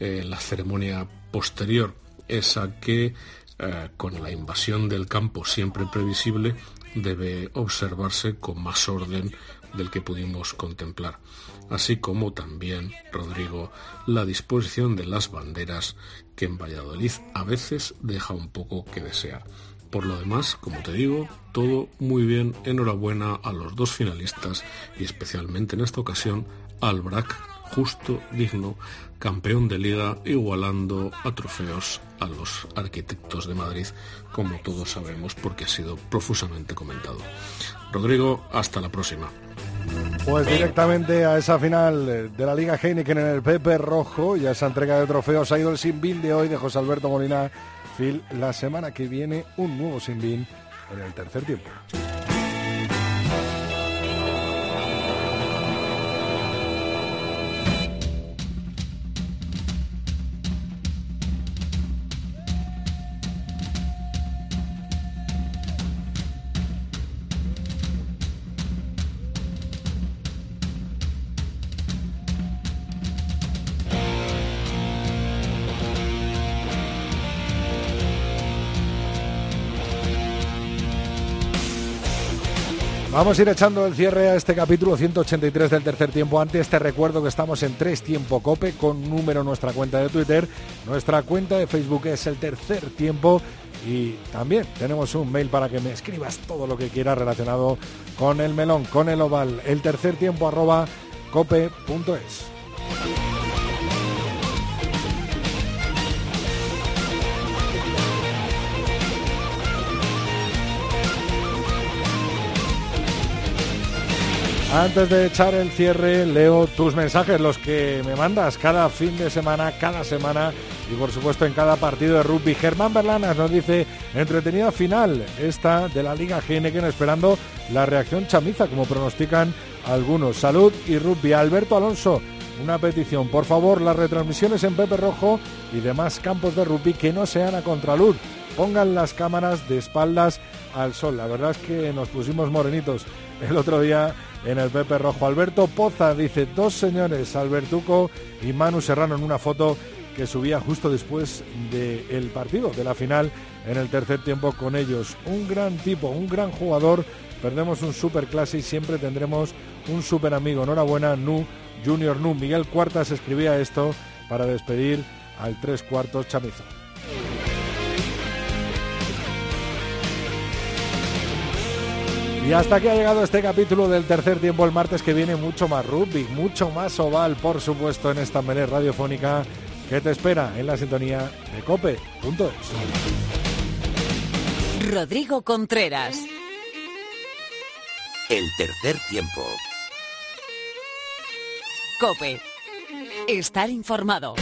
eh, la ceremonia posterior, esa que eh, con la invasión del campo siempre previsible debe observarse con más orden del que pudimos contemplar, así como también, Rodrigo, la disposición de las banderas que en Valladolid a veces deja un poco que desear. Por lo demás, como te digo, todo muy bien, enhorabuena a los dos finalistas y especialmente en esta ocasión al BRAC justo, digno, campeón de liga, igualando a trofeos a los arquitectos de Madrid, como todos sabemos porque ha sido profusamente comentado. Rodrigo, hasta la próxima. Pues directamente a esa final de la Liga Heineken en el Pepe Rojo y a esa entrega de trofeos ha ido el Sinbin de hoy de José Alberto Molina. Phil, la semana que viene un nuevo Sinbin en el tercer tiempo. Vamos a ir echando el cierre a este capítulo 183 del tercer tiempo. Antes te recuerdo que estamos en tres tiempo cope con número nuestra cuenta de Twitter. Nuestra cuenta de Facebook es el tercer tiempo. Y también tenemos un mail para que me escribas todo lo que quieras relacionado con el melón, con el oval, el tercer tiempo arroba cope.es. Antes de echar el cierre, leo tus mensajes, los que me mandas cada fin de semana, cada semana y por supuesto en cada partido de rugby. Germán Berlanas nos dice, entretenida final esta de la Liga Heineken esperando la reacción chamiza, como pronostican algunos. Salud y rugby. Alberto Alonso, una petición, por favor, las retransmisiones en Pepe Rojo y demás campos de rugby que no sean a contraluz. Pongan las cámaras de espaldas al sol. La verdad es que nos pusimos morenitos el otro día en el Pepe Rojo. Alberto Poza dice, dos señores, Albertuco y Manu Serrano en una foto que subía justo después del partido, de la final, en el tercer tiempo con ellos. Un gran tipo, un gran jugador. Perdemos un super clase y siempre tendremos un super amigo. Enhorabuena, Nu, Junior Nu. Miguel Cuartas escribía esto para despedir al tres cuartos chamizo. Y hasta aquí ha llegado este capítulo del tercer tiempo. El martes que viene mucho más rugby, mucho más oval, por supuesto, en esta melé radiofónica que te espera en la sintonía de cope.es. Rodrigo Contreras. El tercer tiempo. Cope. Estar informado.